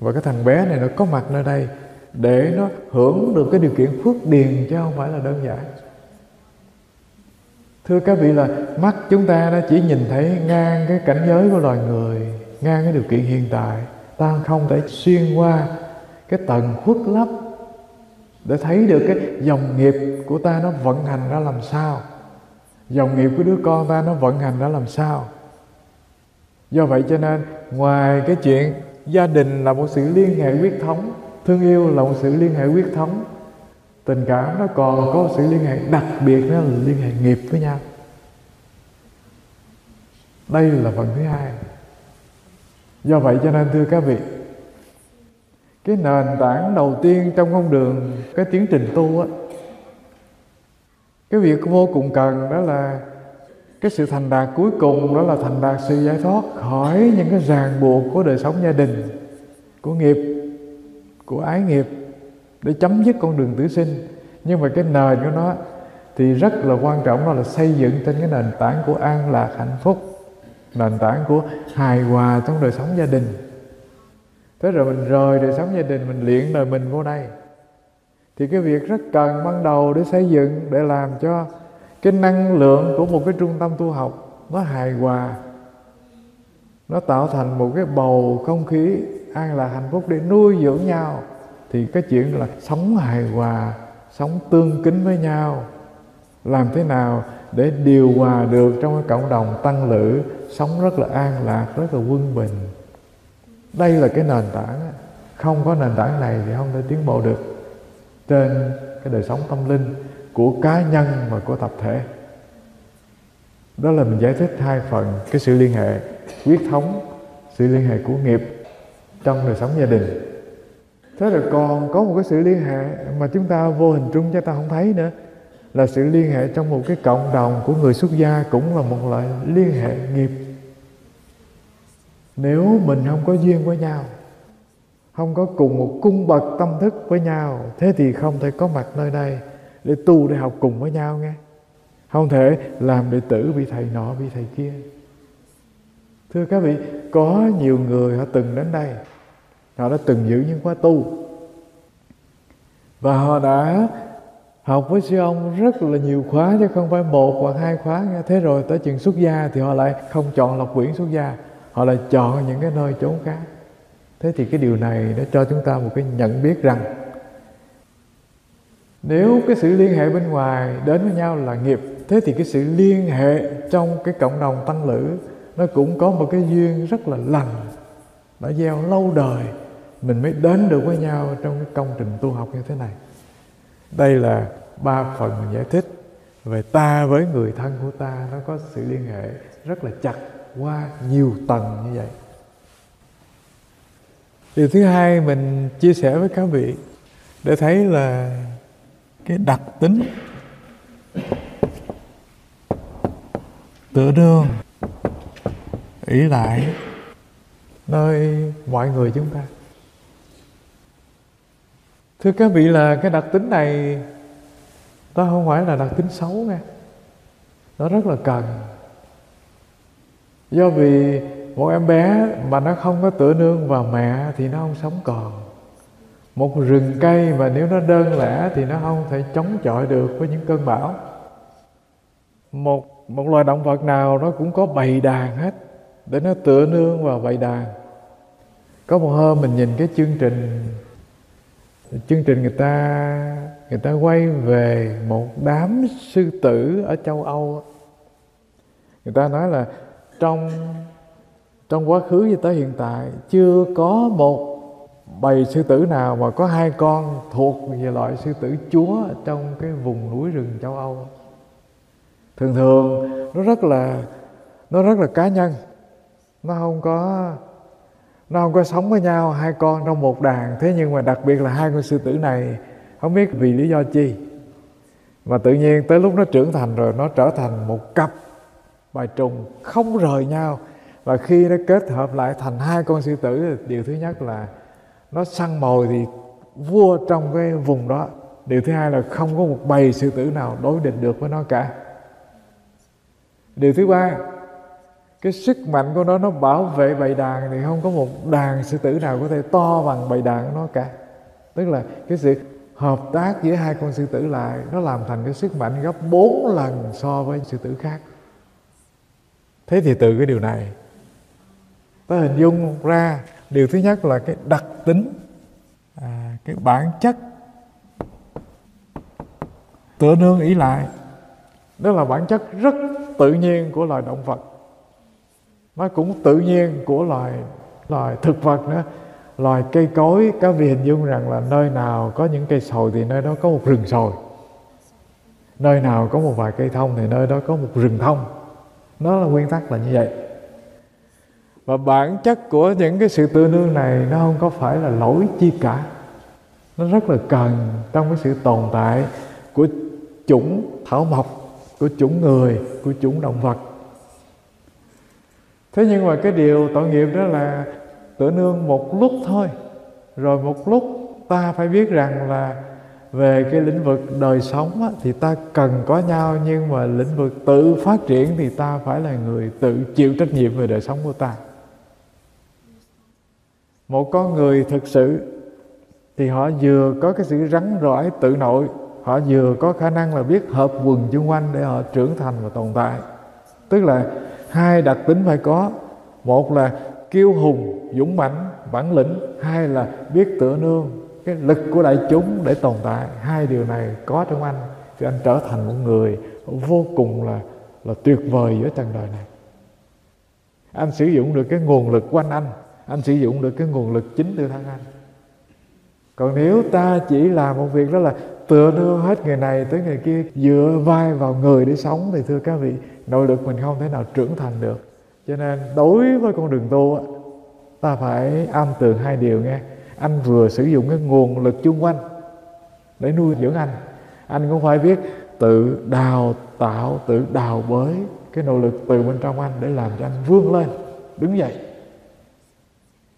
[SPEAKER 1] và cái thằng bé này nó có mặt nơi đây để nó hưởng được cái điều kiện phước điền chứ không phải là đơn giản thưa các vị là mắt chúng ta nó chỉ nhìn thấy ngang cái cảnh giới của loài người, ngang cái điều kiện hiện tại. Ta không thể xuyên qua cái tầng khuất lấp để thấy được cái dòng nghiệp của ta nó vận hành ra làm sao. Dòng nghiệp của đứa con ta nó vận hành ra làm sao. Do vậy cho nên, ngoài cái chuyện gia đình là một sự liên hệ huyết thống, thương yêu là một sự liên hệ huyết thống tình cảm nó còn có sự liên hệ, đặc biệt đó là liên hệ nghiệp với nhau. Đây là phần thứ hai. Do vậy cho nên, thưa các vị, cái nền tảng đầu tiên trong con đường, cái tiến trình tu á, cái việc vô cùng cần đó là cái sự thành đạt cuối cùng, đó là thành đạt sự giải thoát khỏi những cái ràng buộc của đời sống gia đình, của nghiệp, của ái nghiệp để chấm dứt con đường tử sinh. Nhưng mà cái nền của nó thì rất là quan trọng đó là xây dựng trên cái nền tảng của an lạc hạnh phúc, nền tảng của hài hòa trong đời sống gia đình. Thế rồi mình rời đời sống gia đình, mình luyện đời mình vô đây. Thì cái việc rất cần ban đầu để xây dựng, để làm cho cái năng lượng của một cái trung tâm tu học nó hài hòa, nó tạo thành một cái bầu không khí an lạc hạnh phúc để nuôi dưỡng nhau thì cái chuyện là sống hài hòa, sống tương kính với nhau, làm thế nào để điều hòa được trong cái cộng đồng tăng lữ, sống rất là an lạc, rất là quân bình. Đây là cái nền tảng không có nền tảng này thì không thể tiến bộ được trên cái đời sống tâm linh của cá nhân và của tập thể. Đó là mình giải thích hai phần cái sự liên hệ, huyết thống, sự liên hệ của nghiệp trong đời sống gia đình thế rồi còn có một cái sự liên hệ mà chúng ta vô hình trung chúng ta không thấy nữa. Là sự liên hệ trong một cái cộng đồng của người xuất gia cũng là một loại liên hệ nghiệp. Nếu mình không có duyên với nhau, không có cùng một cung bậc tâm thức với nhau, thế thì không thể có mặt nơi đây để tu để học cùng với nhau nghe. Không thể làm đệ tử bị thầy nọ bị thầy kia. Thưa các vị, có nhiều người họ từng đến đây họ đã từng giữ những khóa tu. Và họ đã học với sư ông rất là nhiều khóa, chứ không phải một hoặc hai khóa. Nghe thế rồi tới chừng xuất gia thì họ lại không chọn lọc quyển xuất gia. Họ lại chọn những cái nơi trốn khác. Thế thì cái điều này nó cho chúng ta một cái nhận biết rằng nếu cái sự liên hệ bên ngoài đến với nhau là nghiệp, thế thì cái sự liên hệ trong cái cộng đồng tăng lữ nó cũng có một cái duyên rất là lành đã gieo lâu đời mình mới đến được với nhau trong cái công trình tu học như thế này. Đây là ba phần mình giải thích về ta với người thân của ta. Nó có sự liên hệ rất là chặt qua nhiều tầng như vậy. Điều thứ hai mình chia sẻ với các vị để thấy là cái đặc tính tựa đương ý lại nơi mọi người chúng ta thưa các vị, là cái đặc tính này nó không phải là đặc tính xấu nghe nó rất là cần. Do vì một em bé mà nó không có tựa nương vào mẹ thì nó không sống còn. Một rừng cây mà nếu nó đơn lẻ thì nó không thể chống chọi được với những cơn bão. Một một loài động vật nào nó cũng có bầy đàn hết, để nó tựa nương vào bầy đàn. Có một hôm mình nhìn cái chương trình chương trình người ta người ta quay về một đám sư tử ở châu âu người ta nói là trong trong quá khứ cho tới hiện tại chưa có một bầy sư tử nào mà có hai con thuộc về loại sư tử chúa trong cái vùng núi rừng châu Âu. Thường thường nó rất là, nó rất là cá nhân. Nó không có nó không có sống với nhau, hai con trong một đàn. Thế nhưng mà đặc biệt là hai con sư tử này, không biết vì lý do chi. Mà tự nhiên tới lúc nó trưởng thành rồi, nó trở thành một cặp, bài trùng không rời nhau. Và khi nó kết hợp lại thành hai con sư tử, điều thứ nhất là nó săn mồi thì vua trong cái vùng đó. Điều thứ hai là không có một bầy sư tử nào đối địch được với nó cả. Điều thứ ba cái sức mạnh của nó nó bảo vệ bầy đàn thì không có một đàn sư tử nào có thể to bằng bầy đàn của nó cả. Tức là cái sự hợp tác giữa hai con sư tử lại nó làm thành cái sức mạnh gấp bốn lần so với sư tử khác. Thế thì từ cái điều này ta hình dung ra điều thứ nhất là cái đặc tính à, cái bản chất tựa nương ý lại. Đó là bản chất rất tự nhiên của loài động vật nó cũng tự nhiên của loài loài thực vật nữa. Loài cây cối các vị hình dung rằng là nơi nào có những cây sồi thì nơi đó có một rừng sồi. Nơi nào có một vài cây thông thì nơi đó có một rừng thông. Nó là nguyên tắc là như vậy. Và bản chất của những cái sự tự nương này nó không có phải là lỗi chi cả. Nó rất là cần trong cái sự tồn tại của chủng thảo mộc, của chủng người, của chủng động vật thế nhưng mà cái điều tội nghiệp đó là tự nương một lúc thôi. Rồi một lúc ta phải biết rằng là về cái lĩnh vực đời sống á, thì ta cần có nhau nhưng mà lĩnh vực tự phát triển thì ta phải là người tự chịu trách nhiệm về đời sống của ta. Một con người thực sự thì họ vừa có cái sự rắn rỏi tự nội họ vừa có khả năng là biết hợp quần chung quanh để họ trưởng thành và tồn tại. Tức là hai đặc tính phải có. Một là kiêu hùng, dũng mãnh, bản lĩnh. Hai là biết tựa nương, cái lực của đại chúng để tồn tại. Hai điều này có trong anh, thì anh trở thành một người vô cùng là là tuyệt vời giữa trần đời này. Anh sử dụng được cái nguồn lực quanh anh anh sử dụng được cái nguồn lực chính từ thân anh. Còn nếu ta chỉ làm một việc đó là tựa nương hết người này tới người kia, dựa vai vào người để sống, thì thưa các vị nội lực mình không thể nào trưởng thành được. Cho nên đối với con đường tu ta phải am tường hai điều nghe. Anh vừa sử dụng cái nguồn lực chung quanh để nuôi dưỡng anh. Anh cũng phải biết tự đào tạo, tự đào bới cái nội lực từ bên trong anh để làm cho anh vươn lên, đứng dậy,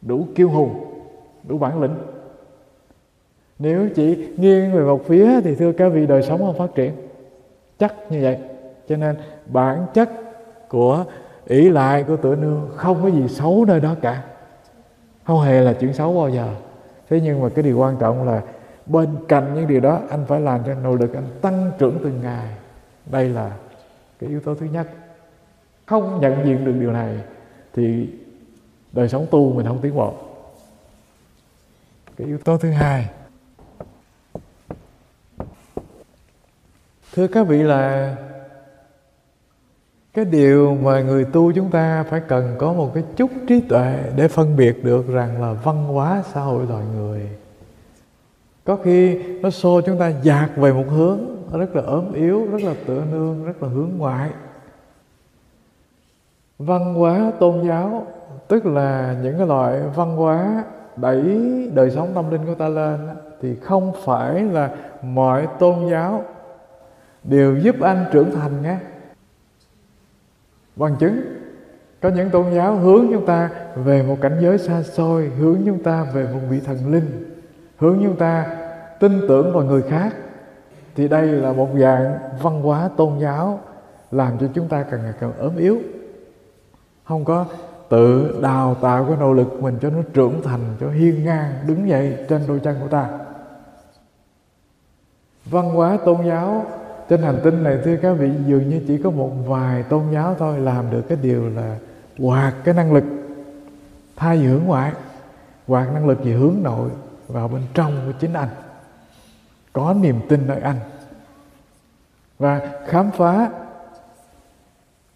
[SPEAKER 1] đủ kiêu hùng, đủ bản lĩnh. Nếu chỉ nghiêng về một phía thì thưa các vị đời sống không phát triển. Chắc như vậy. Cho nên bản chất của ỷ lại của tựa nương không có gì xấu nơi đó cả. Không hề là chuyện xấu bao giờ. Thế nhưng mà cái điều quan trọng là bên cạnh những điều đó, anh phải làm cho nỗ lực anh tăng trưởng từng ngày. Đây là cái yếu tố thứ nhất. Không nhận diện được điều này thì đời sống tu mình không tiến bộ. Cái yếu tố thứ hai. Thưa các vị là cái điều mà người tu chúng ta phải cần có một cái chút trí tuệ để phân biệt được rằng là văn hóa xã hội loài người. Có khi nó xô chúng ta dạt về một hướng rất là ốm yếu, rất là tựa nương, rất là hướng ngoại. Văn hóa tôn giáo, tức là những cái loại văn hóa đẩy đời sống tâm linh của ta lên thì không phải là mọi tôn giáo đều giúp anh trưởng thành nhé bằng chứng, có những tôn giáo hướng chúng ta về một cảnh giới xa xôi, hướng chúng ta về một vị thần linh, hướng chúng ta tin tưởng vào người khác, thì đây là một dạng văn hóa tôn giáo làm cho chúng ta càng ngày càng ốm yếu. Không có tự đào tạo cái nỗ lực mình cho nó trưởng thành, cho hiên ngang, đứng dậy trên đôi chân của ta. Văn hóa tôn giáo trên hành tinh này, thưa các vị, dường như chỉ có một vài tôn giáo thôi làm được cái điều là hoạt cái năng lực thay hướng ngoại. Hoạt năng lực về hướng nội vào bên trong của chính anh. Có niềm tin nơi anh. Và khám phá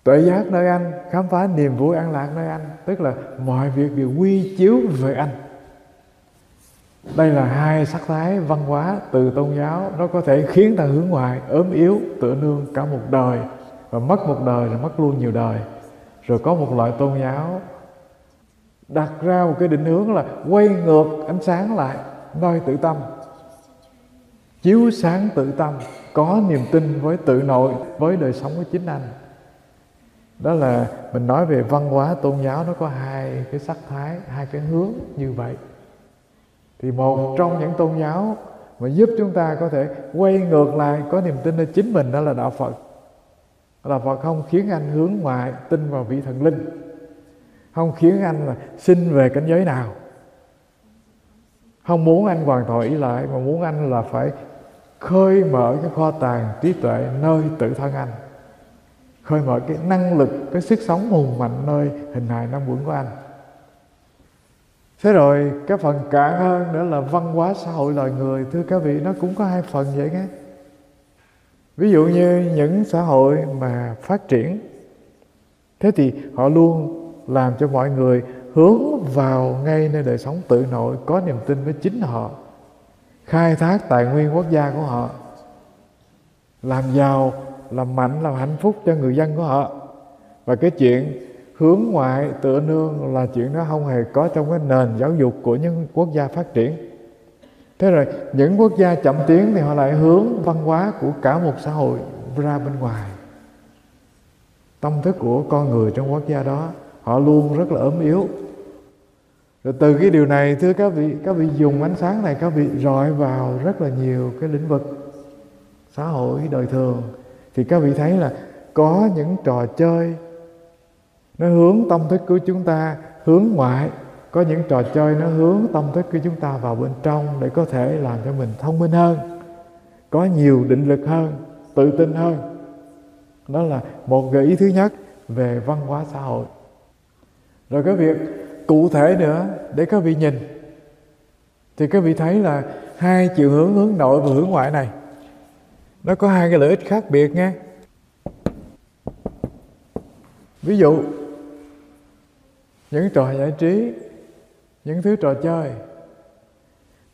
[SPEAKER 1] tuệ giác nơi anh, khám phá niềm vui an lạc nơi anh, tức là mọi việc đều quy chiếu về anh đây là hai sắc thái văn hóa từ tôn giáo. Nó có thể khiến ta hướng ngoại, ốm yếu, tựa nương cả một đời. Và mất một đời rồi mất luôn nhiều đời. Rồi có một loại tôn giáo đặt ra một cái định hướng là quay ngược ánh sáng lại, nơi tự tâm. Chiếu sáng tự tâm, có niềm tin với tự nội, với đời sống của chính anh. Đó là mình nói về văn hóa tôn giáo, nó có hai cái sắc thái, hai cái hướng như vậy thì một trong những tôn giáo mà giúp chúng ta có thể quay ngược lại, có niềm tin ở chính mình, đó là đạo phật. Là Phật không khiến anh hướng ngoại tin vào vị thần linh, không khiến anh là sinh về cảnh giới nào. Không muốn anh hoàn toàn ý lại, mà muốn anh là phải khơi mở cái kho tàng trí tuệ nơi tự thân anh, khơi mở cái năng lực, cái sức sống hùng mạnh nơi hình hài năm quẩn của anh thế rồi, cái phần cạn hơn nữa là văn hóa xã hội loài người. Thưa các vị, nó cũng có hai phần vậy nghe. Ví dụ như những xã hội mà phát triển, thế thì họ luôn làm cho mọi người hướng vào ngay nơi đời sống tự nội, có niềm tin với chính họ, khai thác tài nguyên quốc gia của họ, làm giàu, làm mạnh, làm hạnh phúc cho người dân của họ. Và cái chuyện hướng ngoại tựa nương là chuyện đó không hề có trong cái nền giáo dục của những quốc gia phát triển. Thế rồi, những quốc gia chậm tiến thì họ lại hướng văn hóa của cả một xã hội ra bên ngoài. Tâm thức của con người trong quốc gia đó, họ luôn rất là ốm yếu. Rồi từ cái điều này, thưa các vị các vị dùng ánh sáng này, các vị rọi vào rất là nhiều cái lĩnh vực xã hội, đời thường, thì các vị thấy là có những trò chơi nó hướng tâm thức của chúng ta hướng ngoại. Có những trò chơi nó hướng tâm thức của chúng ta vào bên trong để có thể làm cho mình thông minh hơn, có nhiều định lực hơn, tự tin hơn. Đó là một gợi ý thứ nhất về văn hóa xã hội. Rồi cái việc cụ thể nữa để các vị nhìn. Thì các vị thấy là hai chiều hướng hướng nội và hướng ngoại này, nó có hai cái lợi ích khác biệt nghe ví dụ những trò giải trí, những thứ trò chơi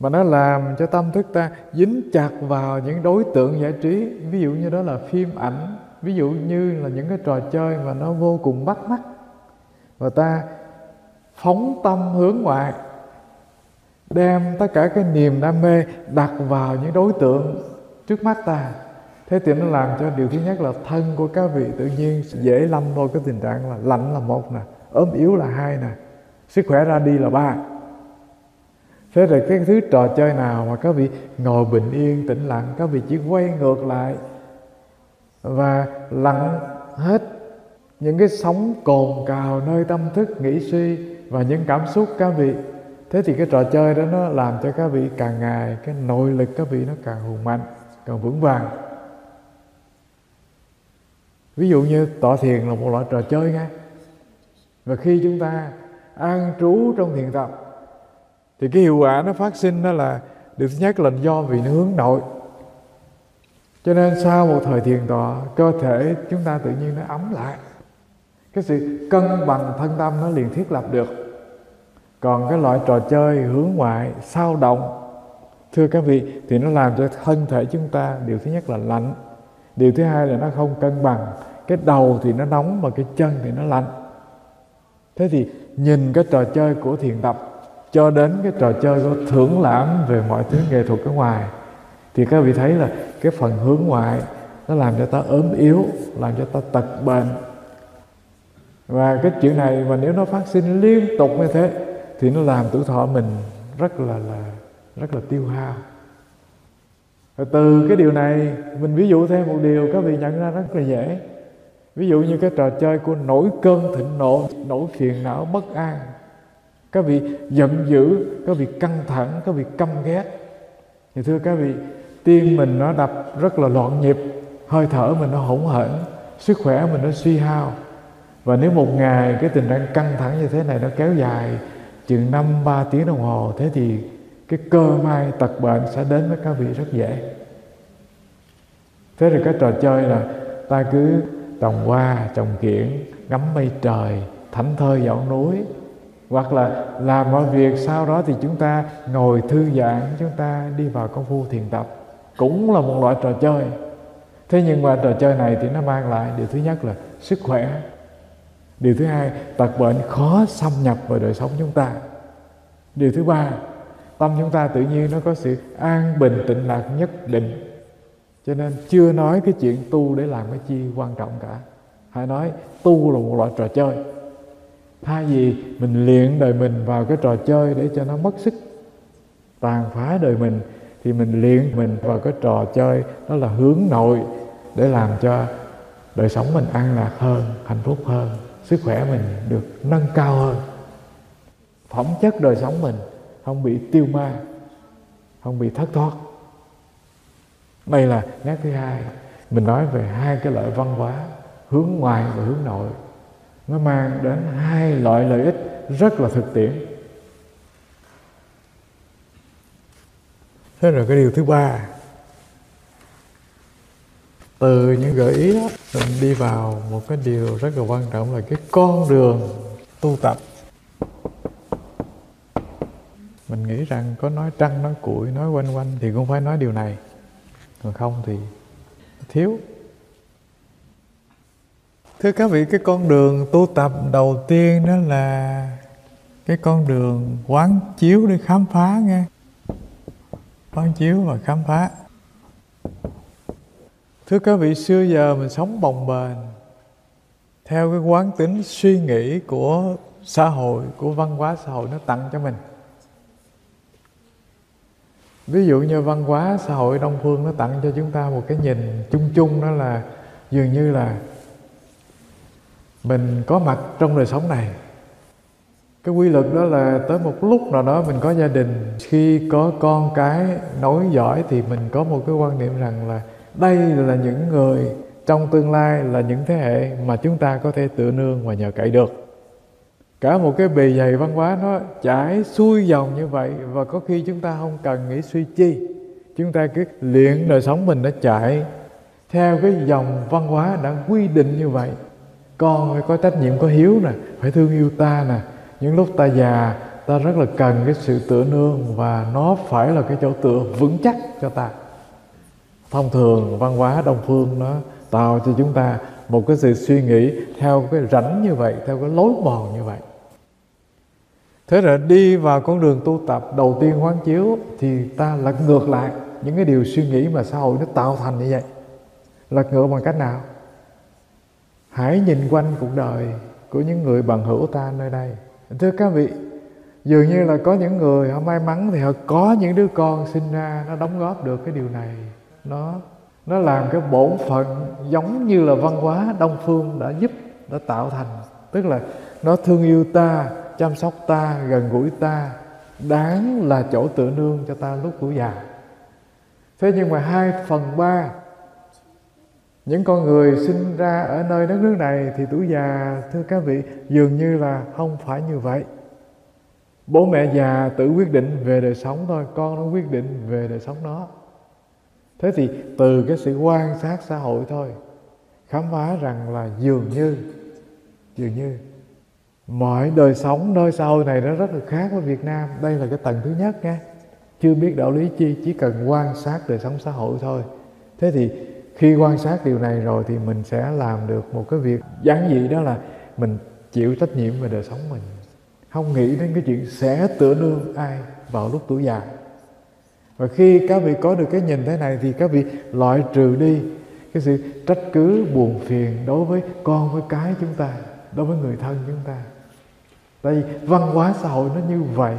[SPEAKER 1] mà nó làm cho tâm thức ta dính chặt vào những đối tượng giải trí. Ví dụ như đó là phim ảnh, ví dụ như là những cái trò chơi mà nó vô cùng bắt mắt. Và ta phóng tâm hướng ngoại, đem tất cả cái niềm đam mê đặt vào những đối tượng trước mắt ta. Thế thì nó làm cho điều thứ nhất là thân của các vị tự nhiên dễ lâm vào cái tình trạng là lạnh là một nè ốm yếu là hai nè, sức khỏe ra đi là ba. Thế rồi cái thứ trò chơi nào mà các vị ngồi bình yên, tĩnh lặng các vị chỉ quay ngược lại và lặng hết những cái sóng cồn cào nơi tâm thức nghĩ suy và những cảm xúc các vị. Thế thì cái trò chơi đó nó làm cho các vị càng ngày, cái nội lực các vị nó càng hùng mạnh, càng vững vàng. Ví dụ như tọa thiền là một loại trò chơi nghe và khi chúng ta an trú trong thiền tập, thì cái hiệu quả nó phát sinh đó là điều thứ nhất là do vì nó hướng nội. Cho nên sau một thời thiền tọa, cơ thể chúng ta tự nhiên nó ấm lại. Cái sự cân bằng thân tâm nó liền thiết lập được. Còn cái loại trò chơi hướng ngoại, sao động, thưa các vị, thì nó làm cho thân thể chúng ta, điều thứ nhất là lạnh. Điều thứ hai là nó không cân bằng. Cái đầu thì nó nóng mà cái chân thì nó lạnh thế thì nhìn cái trò chơi của thiền tập, cho đến cái trò chơi của thưởng lãm về mọi thứ nghệ thuật ở ngoài, thì các vị thấy là cái phần hướng ngoại nó làm cho ta ốm yếu, làm cho ta tật bệnh. Và cái chuyện này mà nếu nó phát sinh liên tục như thế, thì nó làm tuổi thọ mình rất là là, rất là tiêu hao. Và từ cái điều này, mình ví dụ thêm một điều các vị nhận ra rất là dễ ví dụ như cái trò chơi của nổi cơn thịnh nộ, nổi phiền não, bất an. Các vị giận dữ, các vị căng thẳng, các vị căm ghét. Thì thưa các vị, tim mình nó đập rất là loạn nhịp, hơi thở mình nó hỗn hển, sức khỏe mình nó suy hao. Và nếu một ngày cái tình trạng căng thẳng như thế này nó kéo dài chừng năm, ba tiếng đồng hồ, thế thì cái cơ may tật bệnh sẽ đến với các vị rất dễ. Thế rồi cái trò chơi là ta cứ trồng hoa, trồng kiển, ngắm mây trời, thảnh thơi dạo núi. Hoặc là làm mọi việc, sau đó thì chúng ta ngồi thư giãn, chúng ta đi vào công phu thiền tập. Cũng là một loại trò chơi. Thế nhưng mà trò chơi này thì nó mang lại điều thứ nhất là sức khỏe. Điều thứ hai, tật bệnh khó xâm nhập vào đời sống chúng ta. Điều thứ ba, tâm chúng ta tự nhiên nó có sự an bình tịnh lạc nhất định cho nên chưa nói cái chuyện tu để làm cái chi quan trọng cả. Hãy nói tu là một loại trò chơi. Thay vì mình luyện đời mình vào cái trò chơi để cho nó mất sức, tàn phá đời mình, thì mình luyện mình vào cái trò chơi đó là hướng nội để làm cho đời sống mình an lạc hơn, hạnh phúc hơn, sức khỏe mình được nâng cao hơn. Phẩm chất đời sống mình không bị tiêu ma, không bị thất thoát đây là nét thứ hai. Mình nói về hai cái loại văn hóa, hướng ngoài và hướng nội. Nó mang đến hai loại lợi ích rất là thực tiễn. Thế rồi cái điều thứ ba. Từ những gợi ý đó, mình đi vào một cái điều rất là quan trọng là cái con đường tu tập. Mình nghĩ rằng có nói trăng, nói cuội, nói quanh quanh thì cũng phải nói điều này còn không thì thiếu. Thưa các vị, cái con đường tu tập đầu tiên đó là cái con đường quán chiếu để khám phá nghe. Quán chiếu và khám phá. Thưa các vị, xưa giờ mình sống bồng bềnh theo cái quán tính suy nghĩ của xã hội, của văn hóa xã hội nó tặng cho mình ví dụ như văn hóa xã hội đông phương nó tặng cho chúng ta một cái nhìn chung chung, đó là dường như là mình có mặt trong đời sống này. Cái quy luật đó là tới một lúc nào đó mình có gia đình, khi có con cái nối giỏi thì mình có một cái quan niệm rằng là đây là những người trong tương lai, là những thế hệ mà chúng ta có thể tựa nương và nhờ cậy được cả một cái bề dày văn hóa nó chảy xuôi dòng như vậy và có khi chúng ta không cần nghĩ suy chi. Chúng ta cứ luyện đời sống mình nó chạy theo cái dòng văn hóa đã quy định như vậy. Con phải có trách nhiệm có hiếu nè, phải thương yêu ta nè. Những lúc ta già, ta rất là cần cái sự tựa nương và nó phải là cái chỗ tựa vững chắc cho ta. Thông thường văn hóa đông phương nó tạo cho chúng ta một cái sự suy nghĩ theo cái rảnh như vậy, theo cái lối mòn như vậy thế rồi đi vào con đường tu tập, đầu tiên quán chiếu thì ta lật ngược lại những cái điều suy nghĩ mà xã hội nó tạo thành như vậy. Lật ngược bằng cách nào? Hãy nhìn quanh cuộc đời của những người bằng hữu ta nơi đây. Thưa các vị, dường như là có những người họ may mắn thì họ có những đứa con sinh ra nó đóng góp được cái điều này. Nó nó làm cái bổn phận giống như là văn hóa đông phương đã giúp, đã tạo thành. Tức là nó thương yêu ta chăm sóc ta, gần gũi ta, đáng là chỗ tựa nương cho ta lúc tuổi già. Thế nhưng mà hai phần ba, những con người sinh ra ở nơi đất nước này thì tuổi già, thưa các vị, dường như là không phải như vậy. Bố mẹ già tự quyết định về đời sống thôi, con nó quyết định về đời sống nó. Thế thì từ cái sự quan sát xã hội thôi, khám phá rằng là dường như dường như mọi đời sống nơi xã hội này nó rất là khác với Việt Nam. Đây là cái tầng thứ nhất nha. Chưa biết đạo lý chi, chỉ cần quan sát đời sống xã hội thôi. Thế thì khi quan sát điều này rồi thì mình sẽ làm được một cái việc giản dị, đó là mình chịu trách nhiệm về đời sống mình. Không nghĩ đến cái chuyện sẽ tựa nương ai vào lúc tuổi già. Và khi các vị có được cái nhìn thế này thì các vị loại trừ đi cái sự trách cứ, buồn phiền đối với con, với cái chúng ta, đối với người thân chúng ta tại vì văn hóa xã hội nó như vậy,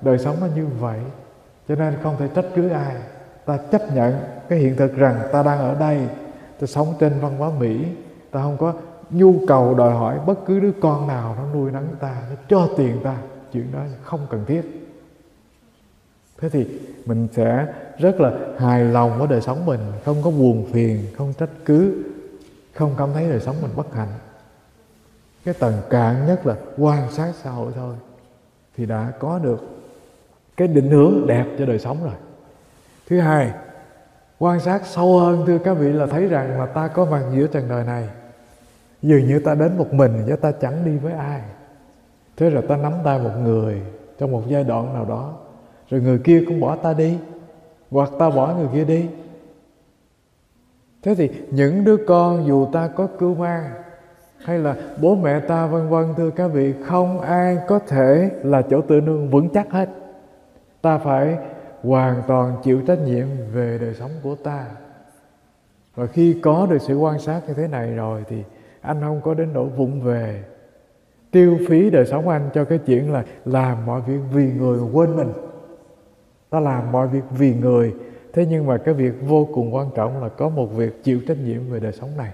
[SPEAKER 1] đời sống nó như vậy, cho nên không thể trách cứ ai. Ta chấp nhận cái hiện thực rằng ta đang ở đây, ta sống trên văn hóa mỹ, ta không có nhu cầu đòi hỏi bất cứ đứa con nào nó nuôi nấng ta, nó cho tiền ta. Chuyện đó không cần thiết. Thế thì mình sẽ rất là hài lòng với đời sống mình, không có buồn phiền, không trách cứ, không cảm thấy đời sống mình bất hạnh cái tầng cạn nhất là quan sát xã hội thôi thì đã có được cái định hướng đẹp cho đời sống rồi. Thứ hai, quan sát sâu hơn, thưa các vị, là thấy rằng là ta có mặt giữa trần đời này. Dường như ta đến một mình chứ ta chẳng đi với ai. Thế rồi ta nắm tay một người trong một giai đoạn nào đó, rồi người kia cũng bỏ ta đi, hoặc ta bỏ người kia đi. Thế thì những đứa con dù ta có cưu mang hay là bố mẹ ta vân vân, thưa các vị, không ai có thể là chỗ tự nương vững chắc hết. Ta phải hoàn toàn chịu trách nhiệm về đời sống của ta. Và khi có được sự quan sát như thế này rồi thì anh không có đến nỗi vụng về. Tiêu phí đời sống anh cho cái chuyện là làm mọi việc vì người quên mình. Ta làm mọi việc vì người. Thế nhưng mà cái việc vô cùng quan trọng là có một việc chịu trách nhiệm về đời sống này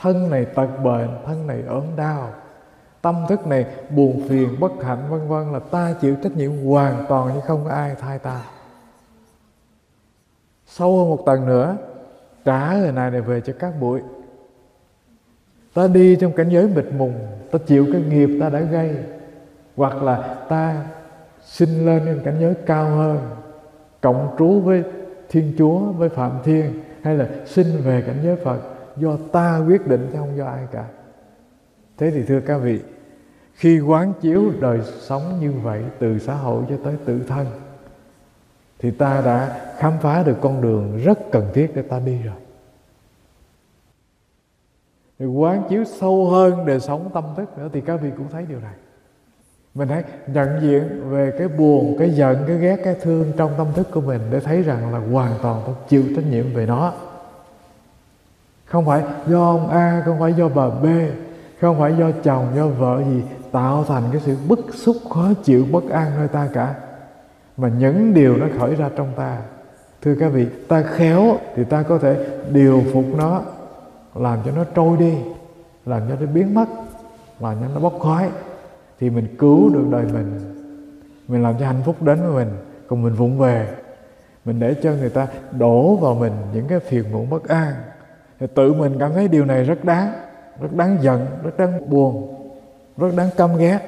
[SPEAKER 1] thân này tật bệnh, thân này ốm đau. Tâm thức này buồn phiền, bất hạnh, vân vân là ta chịu trách nhiệm hoàn toàn chứ không có ai thay ta. Sâu hơn một tầng nữa, trả người này này về cho các bụi ta đi trong cảnh giới mịt mùng, ta chịu cái nghiệp ta đã gây. Hoặc là ta sinh lên trong cảnh giới cao hơn, cộng trú với thiên chúa, với phạm thiên, hay là sinh về cảnh giới phật do ta quyết định chứ không do ai cả. Thế thì thưa các vị, khi quán chiếu đời sống như vậy từ xã hội cho tới tự thân, thì ta đã khám phá được con đường rất cần thiết để ta đi rồi. Thì quán chiếu sâu hơn đời sống tâm thức nữa thì các vị cũng thấy điều này. Mình hãy nhận diện về cái buồn, cái giận, cái ghét, cái thương trong tâm thức của mình để thấy rằng là hoàn toàn tôi chịu trách nhiệm về nó không phải do ông A, không phải do bà B, không phải do chồng, do vợ gì tạo thành cái sự bức xúc, khó chịu, bất an nơi ta cả. Mà những điều nó khởi ra trong ta, thưa các vị, ta khéo thì ta có thể điều phục nó, làm cho nó trôi đi, làm cho nó biến mất, làm cho nó bốc khói, thì mình cứu được đời mình. Mình làm cho hạnh phúc đến với mình, còn mình vụng về. Mình để cho người ta đổ vào mình những cái phiền muộn bất an thì tự mình cảm thấy điều này rất đáng rất đáng giận rất đáng buồn rất đáng căm ghét.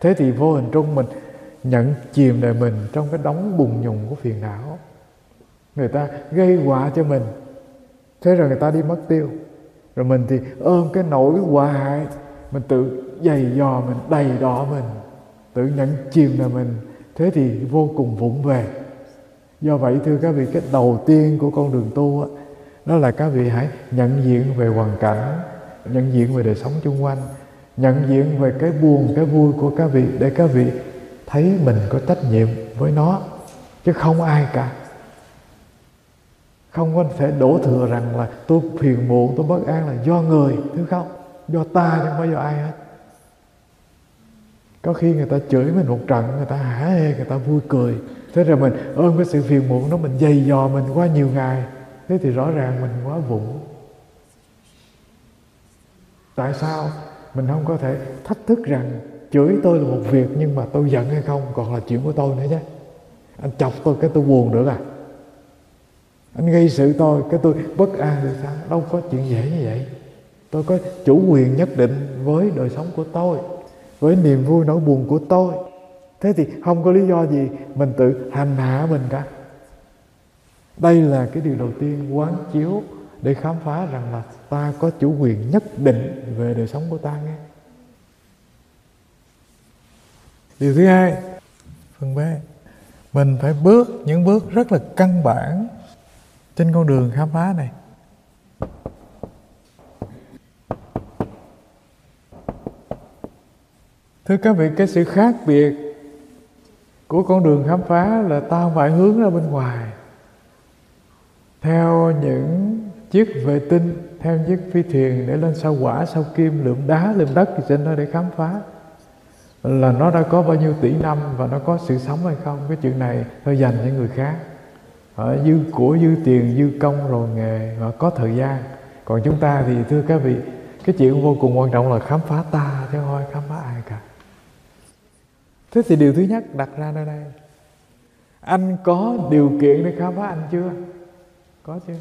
[SPEAKER 1] Thế thì vô hình trung mình nhận chìm đời mình trong cái đống bùng nhùng của phiền não. Người ta gây họa cho mình. Thế rồi người ta đi mất tiêu. Rồi mình thì ôm cái nỗi hòa hại mình tự dày dò mình đầy đỏ mình tự nhận chìm đời mình. Thế thì vô cùng vụng về. Do vậy thưa các vị cái đầu tiên của con đường tu á, đó là các vị hãy nhận diện về hoàn cảnh, nhận diện về đời sống chung quanh, nhận diện về cái buồn, cái vui của các vị để các vị thấy mình có trách nhiệm với nó, chứ không ai cả. Không có thể đổ thừa rằng là tôi phiền muộn, tôi bất an là do người thứ không? Do ta chứ không phải do ai hết. Có khi người ta chửi mình một trận, người ta hả hê, người ta vui cười. Thế rồi mình ôm cái sự phiền muộn đó, mình dày dò mình qua nhiều ngày thế thì rõ ràng mình quá vụng. Tại sao? Mình không có thể thách thức rằng chửi tôi là một việc nhưng mà tôi giận hay không? Còn là chuyện của tôi nữa chứ anh chọc tôi cái tôi buồn được à? Anh gây sự tôi, cái tôi bất an được sao? Đâu có chuyện dễ như vậy. Tôi có chủ quyền nhất định với đời sống của tôi, với niềm vui nỗi buồn của tôi. Thế thì không có lý do gì mình tự hành hạ mình cả đây là cái điều đầu tiên quán chiếu để khám phá rằng là ta có chủ quyền nhất định về đời sống của ta nghe. Điều thứ hai, phần b mình phải bước những bước rất là căn bản trên con đường khám phá này. Thưa các vị, cái sự khác biệt của con đường khám phá là ta không phải hướng ra bên ngoài theo những chiếc vệ tinh, theo chiếc phi thuyền để lên sao quả sao kim lượm đá lượm đất thì trên đó để khám phá. Là nó đã có bao nhiêu tỷ năm và nó có sự sống hay không? Cái chuyện này thôi dành cho người khác. Ở dư của, dư tiền, dư công, rồi nghề, và có thời gian. Còn chúng ta thì, thưa các vị, cái chuyện vô cùng quan trọng là khám phá ta chứ không khám phá ai cả. Thế thì điều thứ nhất đặt ra nơi đây. Anh có điều kiện để khám phá anh chưa? Có chưa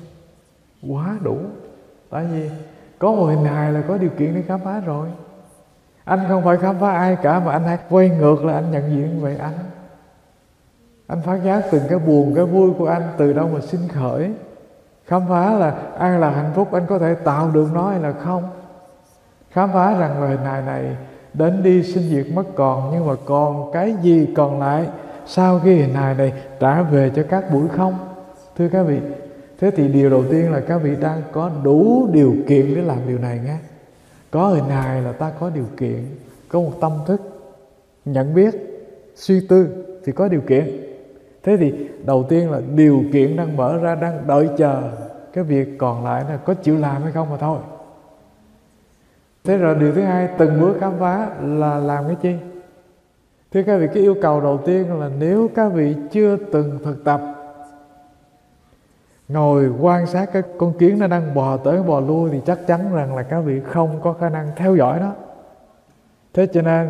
[SPEAKER 1] quá đủ. Tại vì có một hình hài là có điều kiện để khám phá rồi. Anh không phải khám phá ai cả mà anh hãy quay ngược là anh nhận diện về anh. Anh phát giác từng cái buồn, cái vui của anh từ đâu mà sinh khởi. Khám phá là an là hạnh phúc, anh có thể tạo được nó hay là không? Khám phá rằng lời này này, đến đi sinh diệt mất còn, nhưng mà còn cái gì còn lại? Sau khi hình hài này, trả về cho các buổi không? Thưa các vị thế thì điều đầu tiên là các vị đang có đủ điều kiện để làm điều này nhé. Có hình hài là ta có điều kiện, có một tâm thức, nhận biết, suy tư thì có điều kiện. Thế thì đầu tiên là điều kiện đang mở ra, đang đợi chờ cái việc còn lại là có chịu làm hay không mà thôi. Thế rồi điều thứ hai, từng bước khám phá là làm cái chi? Thế các vị, cái yêu cầu đầu tiên là nếu các vị chưa từng thực tập ngồi quan sát cái con kiến nó đang bò tới bò lui thì chắc chắn rằng là các vị không có khả năng theo dõi nó. Thế cho nên,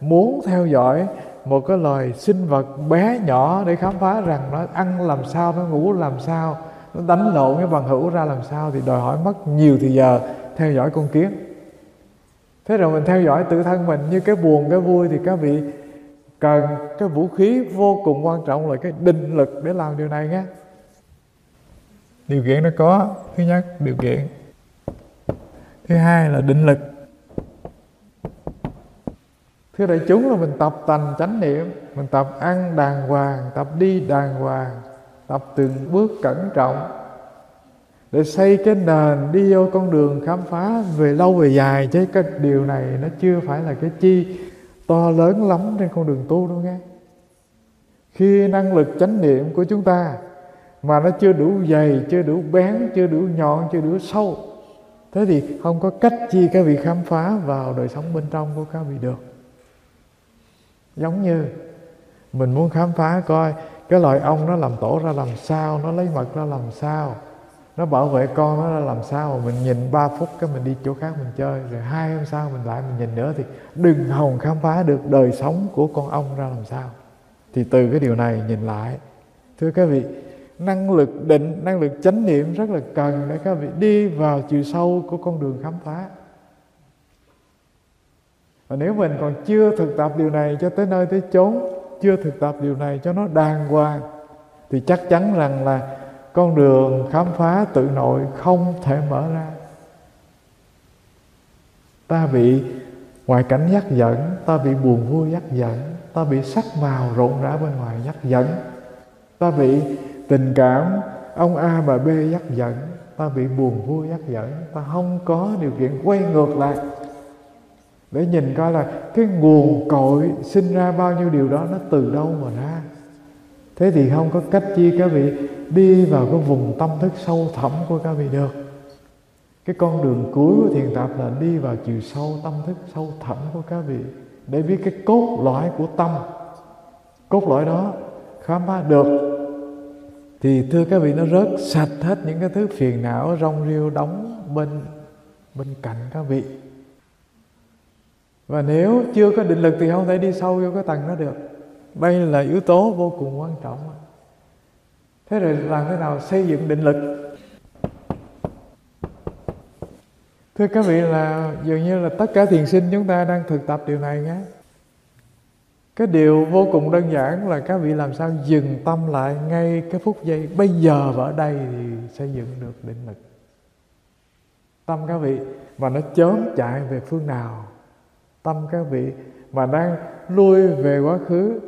[SPEAKER 1] muốn theo dõi một cái loài sinh vật bé nhỏ để khám phá rằng nó ăn làm sao, nó ngủ làm sao, nó đánh lộn cái bằng hữu ra làm sao thì đòi hỏi mất nhiều thời giờ theo dõi con kiến. Thế rồi mình theo dõi tự thân mình như cái buồn, cái vui thì các vị cần cái vũ khí vô cùng quan trọng là cái định lực để làm điều này nhé điều kiện nó có. Thứ nhất, điều kiện. Thứ hai là định lực. Thưa đại chúng là mình tập tành chánh niệm, mình tập ăn đàng hoàng, tập đi đàng hoàng, tập từng bước cẩn trọng để xây cái nền đi vô con đường khám phá về lâu về dài. Chứ cái điều này nó chưa phải là cái chi to lớn lắm trên con đường tu đâu nghe. Khi năng lực chánh niệm của chúng ta mà nó chưa đủ dày, chưa đủ bén, chưa đủ nhọn, chưa đủ sâu. Thế thì không có cách chi các vị khám phá vào đời sống bên trong của các vị được. Giống như mình muốn khám phá coi, cái loài ong nó làm tổ ra làm sao, nó lấy mật ra làm sao, nó bảo vệ con nó ra làm sao mà mình nhìn 3 phút cái mình đi chỗ khác mình chơi, rồi hai hôm sau mình lại mình nhìn nữa thì đừng hòng khám phá được đời sống của con ong ra làm sao. Thì từ cái điều này nhìn lại, thưa các vị năng lực định, năng lực chánh niệm rất là cần để các vị đi vào chiều sâu của con đường khám phá. Và nếu mình còn chưa thực tập điều này cho tới nơi tới chốn, chưa thực tập điều này cho nó đàng hoàng, thì chắc chắn rằng là con đường khám phá tự nội không thể mở ra. Ta bị ngoại cảnh dắt dẫn ta bị buồn vui dắt dẫn ta bị sắc màu rộn rã bên ngoài dắt dẫn ta bị tình cảm, ông a và b dắt dẫn ta bị buồn vui dắt dẫn ta không có điều kiện quay ngược lại. Để nhìn coi là cái nguồn cội sinh ra bao nhiêu điều đó nó từ đâu mà ra. Thế thì không có cách chi các vị đi vào cái vùng tâm thức sâu thẳm của các vị được. Cái con đường cuối của thiền tập là đi vào chiều sâu tâm thức sâu thẳm của các vị để biết cái cốt lõi của tâm. Cốt lõi đó khám phá được thì thưa các vị, nó rớt sạch hết những cái thứ phiền não rong rêu đóng bên bên cạnh các vị. Và nếu chưa có định lực thì không thể đi sâu vô cái tầng đó được. Đây là yếu tố vô cùng quan trọng. Thế rồi làm thế nào xây dựng định lực? Thưa các vị là dường như là tất cả thiền sinh chúng ta đang thực tập điều này nhé cái điều vô cùng đơn giản là các vị làm sao dừng tâm lại ngay cái phút giây, bây giờ và ở đây thì xây dựng được định lực. Tâm các vị mà nó chớm chạy về phương nào, tâm các vị mà đang lui về quá khứ,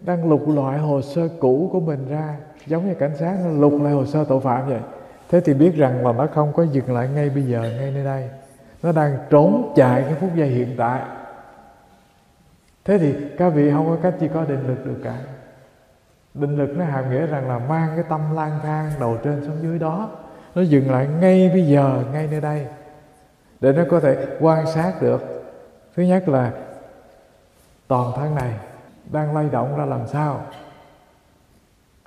[SPEAKER 1] đang lục loại hồ sơ cũ của mình ra, giống như cảnh sát nó lục lại hồ sơ tội phạm vậy. Thế thì biết rằng là nó không có dừng lại ngay bây giờ, ngay nơi đây. Nó đang trốn chạy cái phút giây hiện tại thế thì các vị không có cách chỉ có định lực được cả. Định lực nó hàm nghĩa rằng là mang cái tâm lang thang đầu trên xuống dưới đó. Nó dừng lại ngay bây giờ, ngay nơi đây, để nó có thể quan sát được. Thứ nhất là toàn thân này đang lay động ra làm sao?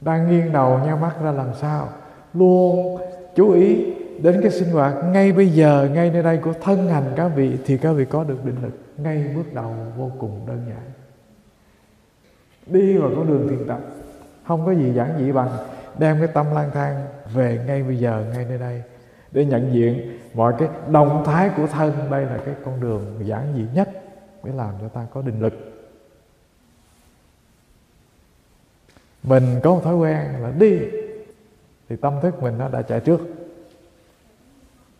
[SPEAKER 1] Đang nghiêng đầu nheo mắt ra làm sao? Luôn chú ý đến cái sinh hoạt ngay bây giờ, ngay nơi đây của thân hành các vị thì các vị có được định lực ngay bước đầu vô cùng đơn giản. Đi vào con đường thiền tập, không có gì giản dị bằng đem cái tâm lang thang về ngay bây giờ, ngay nơi đây, để nhận diện mọi cái động thái của thân. Đây là cái con đường giản dị nhất để làm cho ta có định lực. Mình có một thói quen là đi, thì tâm thức mình nó đã chạy trước.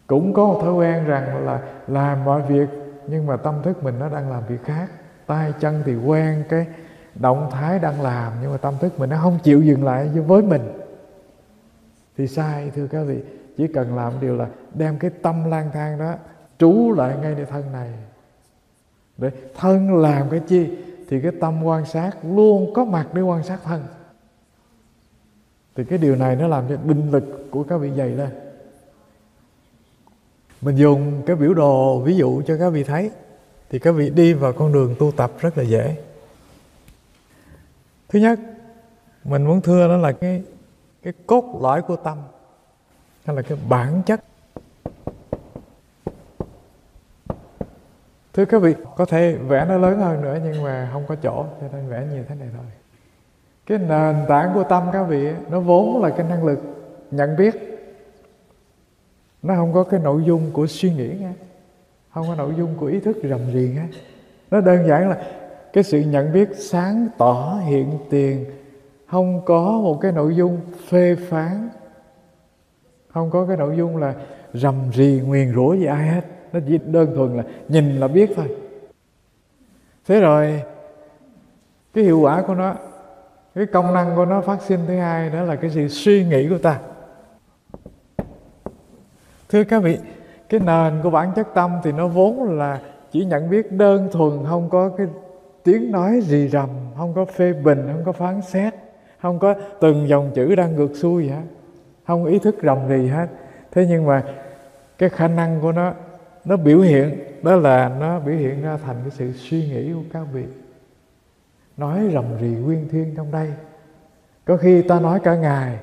[SPEAKER 1] Cũng có một thói quen rằng là làm mọi việc nhưng mà tâm thức mình nó đang làm việc khác. Tay, chân thì quen cái động thái đang làm, nhưng mà tâm thức mình nó không chịu dừng lại với mình. Thì sai, thưa các vị. Chỉ cần làm điều là đem cái tâm lang thang đó trú lại ngay nơi thân này. Để thân làm cái chi? Thì cái tâm quan sát luôn có mặt để quan sát thân. Thì cái điều này nó làm cho định lực của các vị dày lên mình dùng cái biểu đồ ví dụ cho các vị thấy, thì các vị đi vào con đường tu tập rất là dễ. Thứ nhất, mình muốn thưa đó là cái cái cốt lõi của tâm hay là cái bản chất. Thưa các vị, có thể vẽ nó lớn hơn nữa nhưng mà không có chỗ, cho nên vẽ như thế này thôi. Cái nền tảng của tâm các vị nó vốn là cái năng lực nhận biết nó không có cái nội dung của suy nghĩ nghe không có nội dung của ý thức rầm rì nghe nó đơn giản là cái sự nhận biết sáng tỏ hiện tiền. Không có một cái nội dung phê phán. Không có cái nội dung là rầm rì, nguyền rủa gì ai hết. Nó chỉ đơn thuần là nhìn là biết thôi. Thế rồi, cái hiệu quả của nó, cái công năng của nó phát sinh thứ hai đó là cái sự suy nghĩ của ta thưa các vị, cái nền của bản chất tâm thì nó vốn là chỉ nhận biết đơn thuần, không có cái tiếng nói gì rầm, không có phê bình, không có phán xét, không có từng dòng chữ đang ngược xuôi gì hết không ý thức rầm rì hết. Thế nhưng mà cái khả năng của nó nó biểu hiện, đó là nó biểu hiện ra thành cái sự suy nghĩ của các vị. Nói rầm rì nguyên thiên trong đây. Có khi ta nói cả ngày.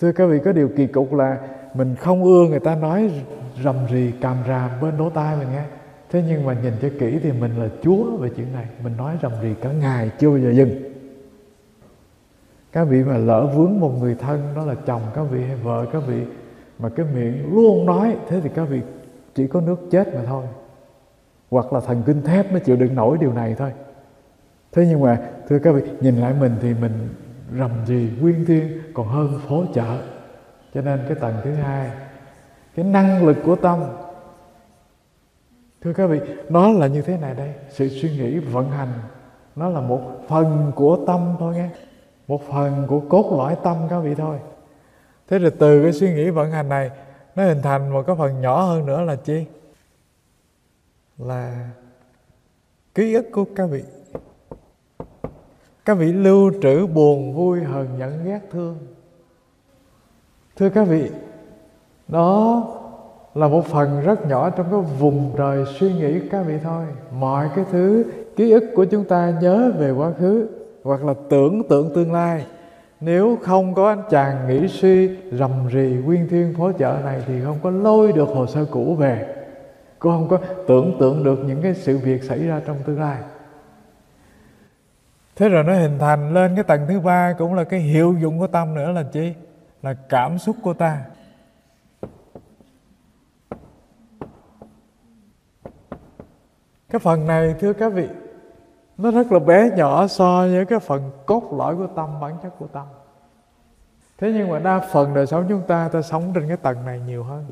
[SPEAKER 1] Thưa các vị, có điều kỳ cục là mình không ưa người ta nói rầm rì càm ràm bên lỗ tai mình nghe. Thế nhưng mà nhìn cho kỹ thì mình là chúa về chuyện này. Mình nói rầm rì cả ngày, chưa bao giờ dừng. Các vị mà lỡ vướng một người thân, đó là chồng, các vị hay vợ, các vị mà cái miệng luôn nói, thế thì các vị chỉ có nước chết mà thôi. Hoặc là thần kinh thép mới chịu đựng nổi điều này thôi. Thế nhưng mà, thưa các vị, nhìn lại mình thì mình rầm rì quyên thiên, còn hơn phố chợ cho nên cái tầng thứ hai, cái năng lực của tâm. Thưa các vị, nó là như thế này đây. Sự suy nghĩ vận hành, nó là một phần của tâm thôi nghe. Một phần của cốt lõi tâm các vị thôi. Thế rồi từ cái suy nghĩ vận hành này, nó hình thành một cái phần nhỏ hơn nữa là chi? Là ký ức của các vị. Các vị lưu trữ buồn vui hờn giận ghét thương thưa các vị, đó là một phần rất nhỏ trong cái vùng trời suy nghĩ các vị thôi. Mọi cái thứ ký ức của chúng ta nhớ về quá khứ hoặc là tưởng tượng tương lai, nếu không có anh chàng nghĩ suy, rầm rì nguyên thiên phố chợ này thì không có lôi được hồ sơ cũ về, cũng không có tưởng tượng được những cái sự việc xảy ra trong tương lai. Thế rồi nó hình thành lên cái tầng thứ ba cũng là cái hiệu dụng của tâm nữa là chi? Là cảm xúc của ta. Cái phần này, thưa các vị, nó rất là bé nhỏ so với cái phần cốt lõi của tâm, bản chất của tâm. Thế nhưng mà đa phần đời sống chúng ta ta sống trên cái tầng này nhiều hơn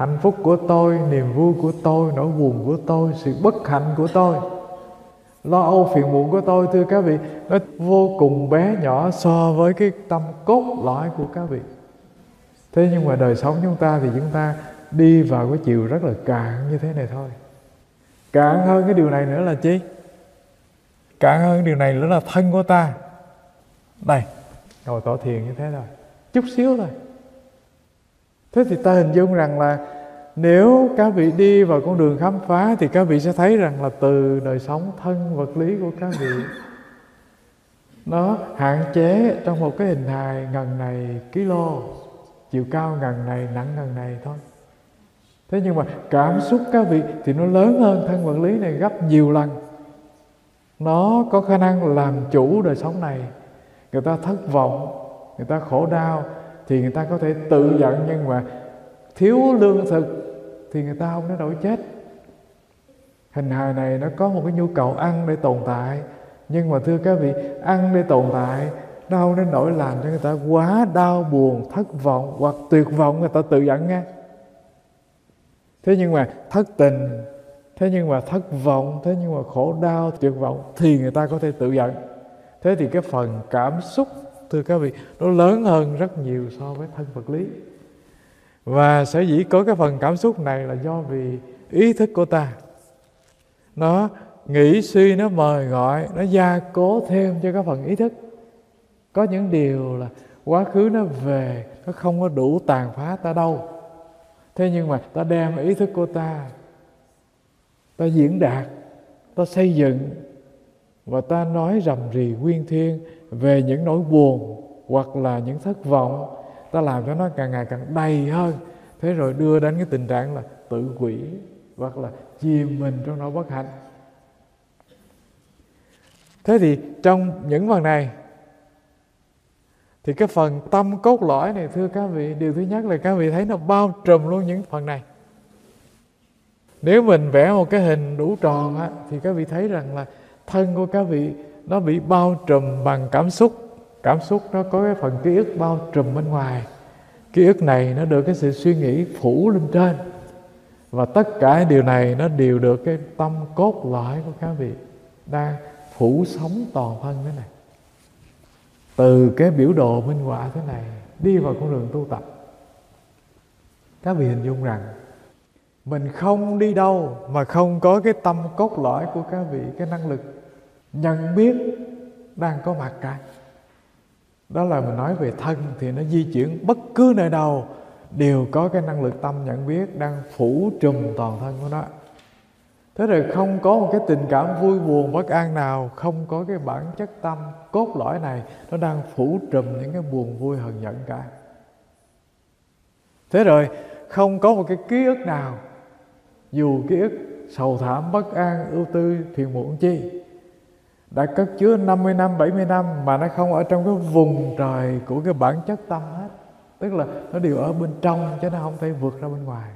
[SPEAKER 1] hạnh phúc của tôi, niềm vui của tôi, nỗi buồn của tôi, sự bất hạnh của tôi lo âu phiền muộn của tôi, thưa các vị. Nó vô cùng bé nhỏ so với cái tâm cốt lõi của các vị. Thế nhưng mà đời sống chúng ta thì chúng ta đi vào cái chiều rất là cạn như thế này thôi. Cạn hơn cái điều này nữa là chi? Cạn hơn điều này nữa là thân của ta. Đây ngồi tỏ thiền như thế thôi. Chút xíu thôi. Thế thì ta hình dung rằng là nếu các vị đi vào con đường khám phá thì các vị sẽ thấy rằng là từ đời sống thân vật lý của các vị, nó hạn chế trong một cái hình hài ngần này kilo chiều cao ngần này, nặng ngần này thôi. Thế nhưng mà cảm xúc các vị thì nó lớn hơn thân vật lý này gấp nhiều lần. Nó có khả năng làm chủ đời sống này. Người ta thất vọng, người ta khổ đau thì người ta có thể tự giận nhưng mà thiếu lương thực thì người ta không đến nỗi chết. Hình hài này nó có một cái nhu cầu ăn để tồn tại. Nhưng mà thưa các vị, ăn để tồn tại, nó không đến nỗi làm cho người ta quá đau buồn, thất vọng hoặc tuyệt vọng, người ta tự giận nghe. Thế nhưng mà thất tình, thế nhưng mà thất vọng, thế nhưng mà khổ đau, tuyệt vọng thì người ta có thể tự giận thế thì cái phần cảm xúc, thưa các vị, nó lớn hơn rất nhiều so với thân vật lý và sở dĩ có cái phần cảm xúc này là do vì ý thức của ta. Nó nghĩ, suy, nó mời gọi, nó gia cố thêm cho cái phần ý thức. Có những điều là quá khứ nó về, nó không có đủ tàn phá ta đâu. Thế nhưng mà ta đem ý thức của ta ta diễn đạt, ta xây dựng và ta nói rầm rì nguyên thiên về những nỗi buồn hoặc là những thất vọng ta làm cho nó càng ngày càng đầy hơn. Thế rồi đưa đến cái tình trạng là tự quỷ hoặc là chìm mình trong nỗi bất hạnh. Thế thì trong những phần này thì cái phần tâm cốt lõi này thưa các vị điều thứ nhất là các vị thấy nó bao trùm luôn những phần này. Nếu mình vẽ một cái hình đủ tròn á, thì các vị thấy rằng là thân của các vị nó bị bao trùm bằng cảm xúc cảm xúc nó có cái phần ký ức bao trùm bên ngoài. Ký ức này nó được cái sự suy nghĩ phủ lên trên. Và tất cả điều này nó đều được cái tâm cốt lõi của các vị đang phủ sống toàn thân thế này. Từ cái biểu đồ minh họa thế này đi vào con đường tu tập. Các vị hình dung rằng, mình không đi đâu mà không có cái tâm cốt lõi của các vị, cái năng lực nhận biết đang có mặt cả đó là mình nói về thân thì nó di chuyển bất cứ nơi đâu, đều có cái năng lực tâm nhận biết đang phủ trùm toàn thân của nó. Thế rồi không có một cái tình cảm vui buồn, bất an nào, không có cái bản chất tâm cốt lõi này, nó đang phủ trùm những cái buồn vui hờn giận cả. Thế rồi, không có một cái ký ức nào, dù ký ức sầu thảm, bất an, ưu tư, phiền muộn chi đã cất chứa 50 năm 70 năm mà nó không ở trong cái vùng trời của cái bản chất tâm hết. Tức là nó đều ở bên trong chứ nó không thể vượt ra bên ngoài.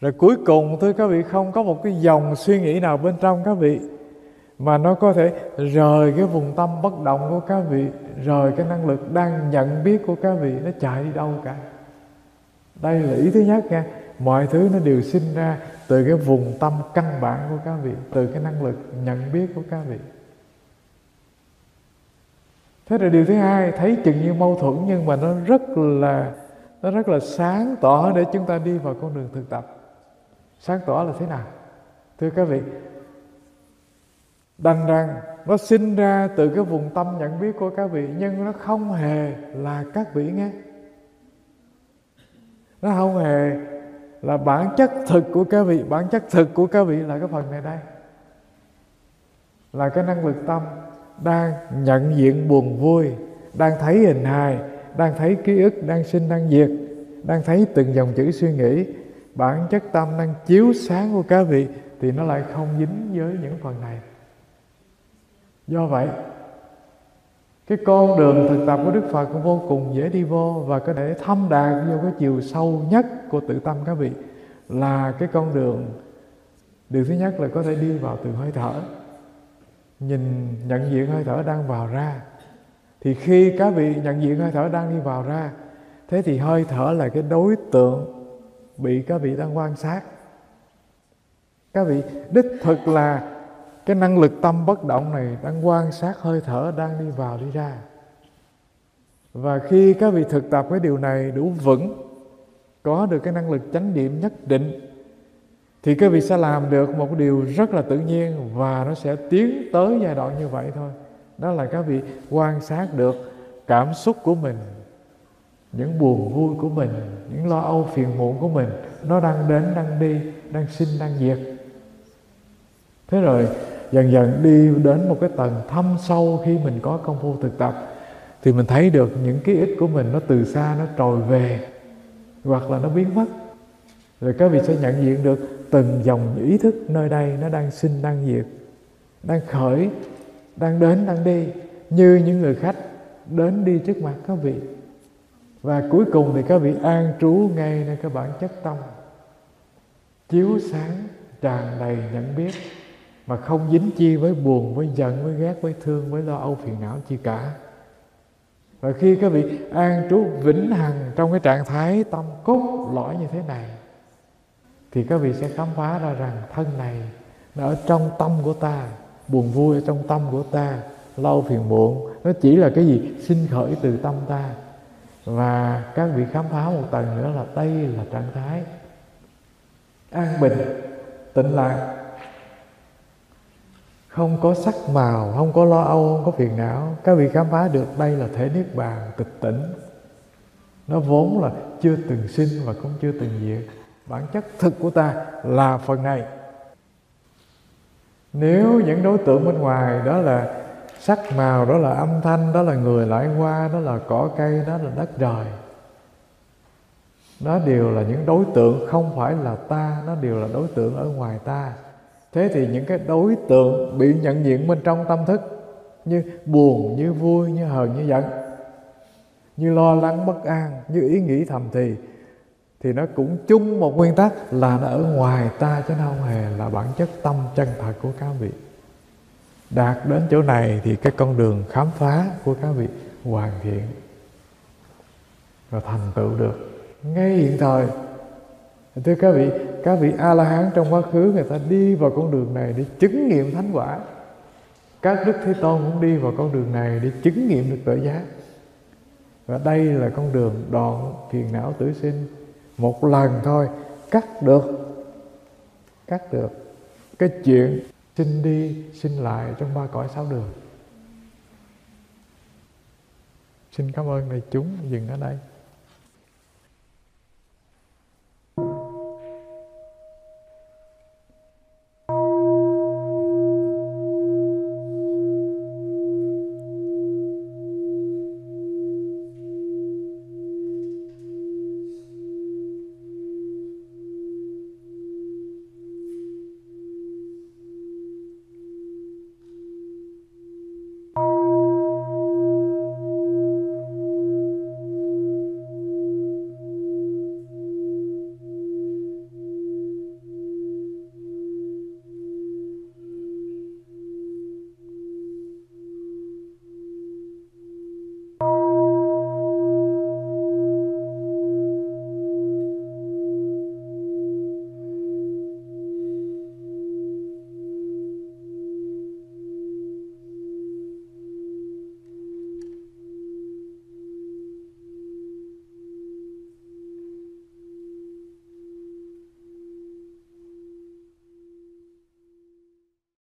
[SPEAKER 1] Rồi cuối cùng, thưa các vị, không có một cái dòng suy nghĩ nào bên trong các vị mà nó có thể rời cái vùng tâm bất động của các vị, rời cái năng lực đang nhận biết của các vị, nó chạy đi đâu cả. Đây là ý thứ nhất nha. Mọi thứ nó đều sinh ra từ cái vùng tâm căn bản của các vị, từ cái năng lực nhận biết của các vị. Thế rồi điều thứ hai, thấy chừng như mâu thuẫn nhưng mà nó rất là, nó rất là sáng tỏ để chúng ta đi vào con đường thực tập. Sáng tỏ là thế nào? Thưa các vị, đành rằng nó sinh ra từ cái vùng tâm nhận biết của các vị nhưng nó không hề là các vị nghe. Nó không hề là bản chất thực của các vị, bản chất thực của các vị là cái phần này đây. Là cái năng lực tâm đang nhận diện buồn vui, đang thấy hình hài, đang thấy ký ức đang sinh đang diệt, đang thấy từng dòng chữ suy nghĩ. Bản chất tâm đang chiếu sáng của các vị thì nó lại không dính với những phần này. Do vậy cái con đường thực tập của Đức Phật cũng vô cùng dễ đi vô và có thể thâm đạt vô cái chiều sâu nhất của tự tâm các vị. Là cái con đường, điều thứ nhất là có thể đi vào từ hơi thở. Nhìn, nhận diện hơi thở đang vào ra. Thì khi các vị nhận diện hơi thở đang đi vào ra, thế thì hơi thở là cái đối tượng bị các vị đang quan sát. Các vị, đích thực là cái năng lực tâm bất động này đang quan sát hơi thở đang đi vào đi ra. Và khi các vị thực tập cái điều này đủ vững, có được cái năng lực chánh niệm nhất định, thì các vị sẽ làm được một điều rất là tự nhiên và nó sẽ tiến tới giai đoạn như vậy thôi. Đó là các vị quan sát được cảm xúc của mình, những buồn vui của mình, những lo âu phiền muộn của mình. Nó đang đến, đang đi, đang sinh, đang diệt. Thế rồi dần dần đi đến một cái tầng thâm sâu khi mình có công phu thực tập, thì mình thấy được những ký ức của mình nó từ xa nó trồi về, hoặc là nó biến mất. Rồi các vị sẽ nhận diện được từng dòng ý thức nơi đây nó đang sinh, đang diệt, đang khởi, đang đến, đang đi, như những người khách đến đi trước mặt các vị. Và cuối cùng thì các vị an trú ngay nơi cái bản chất tâm, chiếu sáng, tràn đầy nhận biết mà không dính chi với buồn, với giận, với ghét, với thương, với lo âu phiền não chi cả. Và khi các vị an trú vĩnh hằng trong cái trạng thái tâm cốt lõi như thế này, thì các vị sẽ khám phá ra rằng thân này nó ở trong tâm của ta, buồn vui ở trong tâm của ta lâu phiền muộn. Nó chỉ là cái gì? Sinh khởi từ tâm ta. Và các vị khám phá một tầng nữa là đây là trạng thái an bình tịnh lạc không có sắc màu, không có lo âu, không có phiền não. Các vị khám phá được đây là thể niết bàn tịch tỉnh. Nó vốn là chưa từng sinh và cũng chưa từng diệt. Bản chất thực của ta là phần này. Nếu những đối tượng bên ngoài, đó là sắc màu, đó là âm thanh, đó là người lại qua, đó là cỏ cây, đó là đất trời, nó đều là những đối tượng không phải là ta, nó đều là đối tượng ở ngoài ta thế thì những cái đối tượng bị nhận diện bên trong tâm thức như buồn, như vui, như hờn, như giận, như lo lắng, bất an, như ý nghĩ thầm thì thì nó cũng chung một nguyên tắc là nó ở ngoài ta chứ nó không hề là bản chất tâm chân thật của các vị. Đạt đến chỗ này thì cái con đường khám phá của các vị hoàn thiện và thành tựu được. Ngay hiện thời thưa các vị các vị a la hán trong quá khứ, người ta đi vào con đường này để chứng nghiệm thánh quả. Các đức thế tôn cũng đi vào con đường này để chứng nghiệm được tự giác. Và đây là con đường đoạn phiền não tử sinh. Một lần thôi, cắt được cắt được cái chuyện sinh đi, sinh lại trong ba cõi sáu đường. Xin cảm ơn đại chúng dừng ở đây.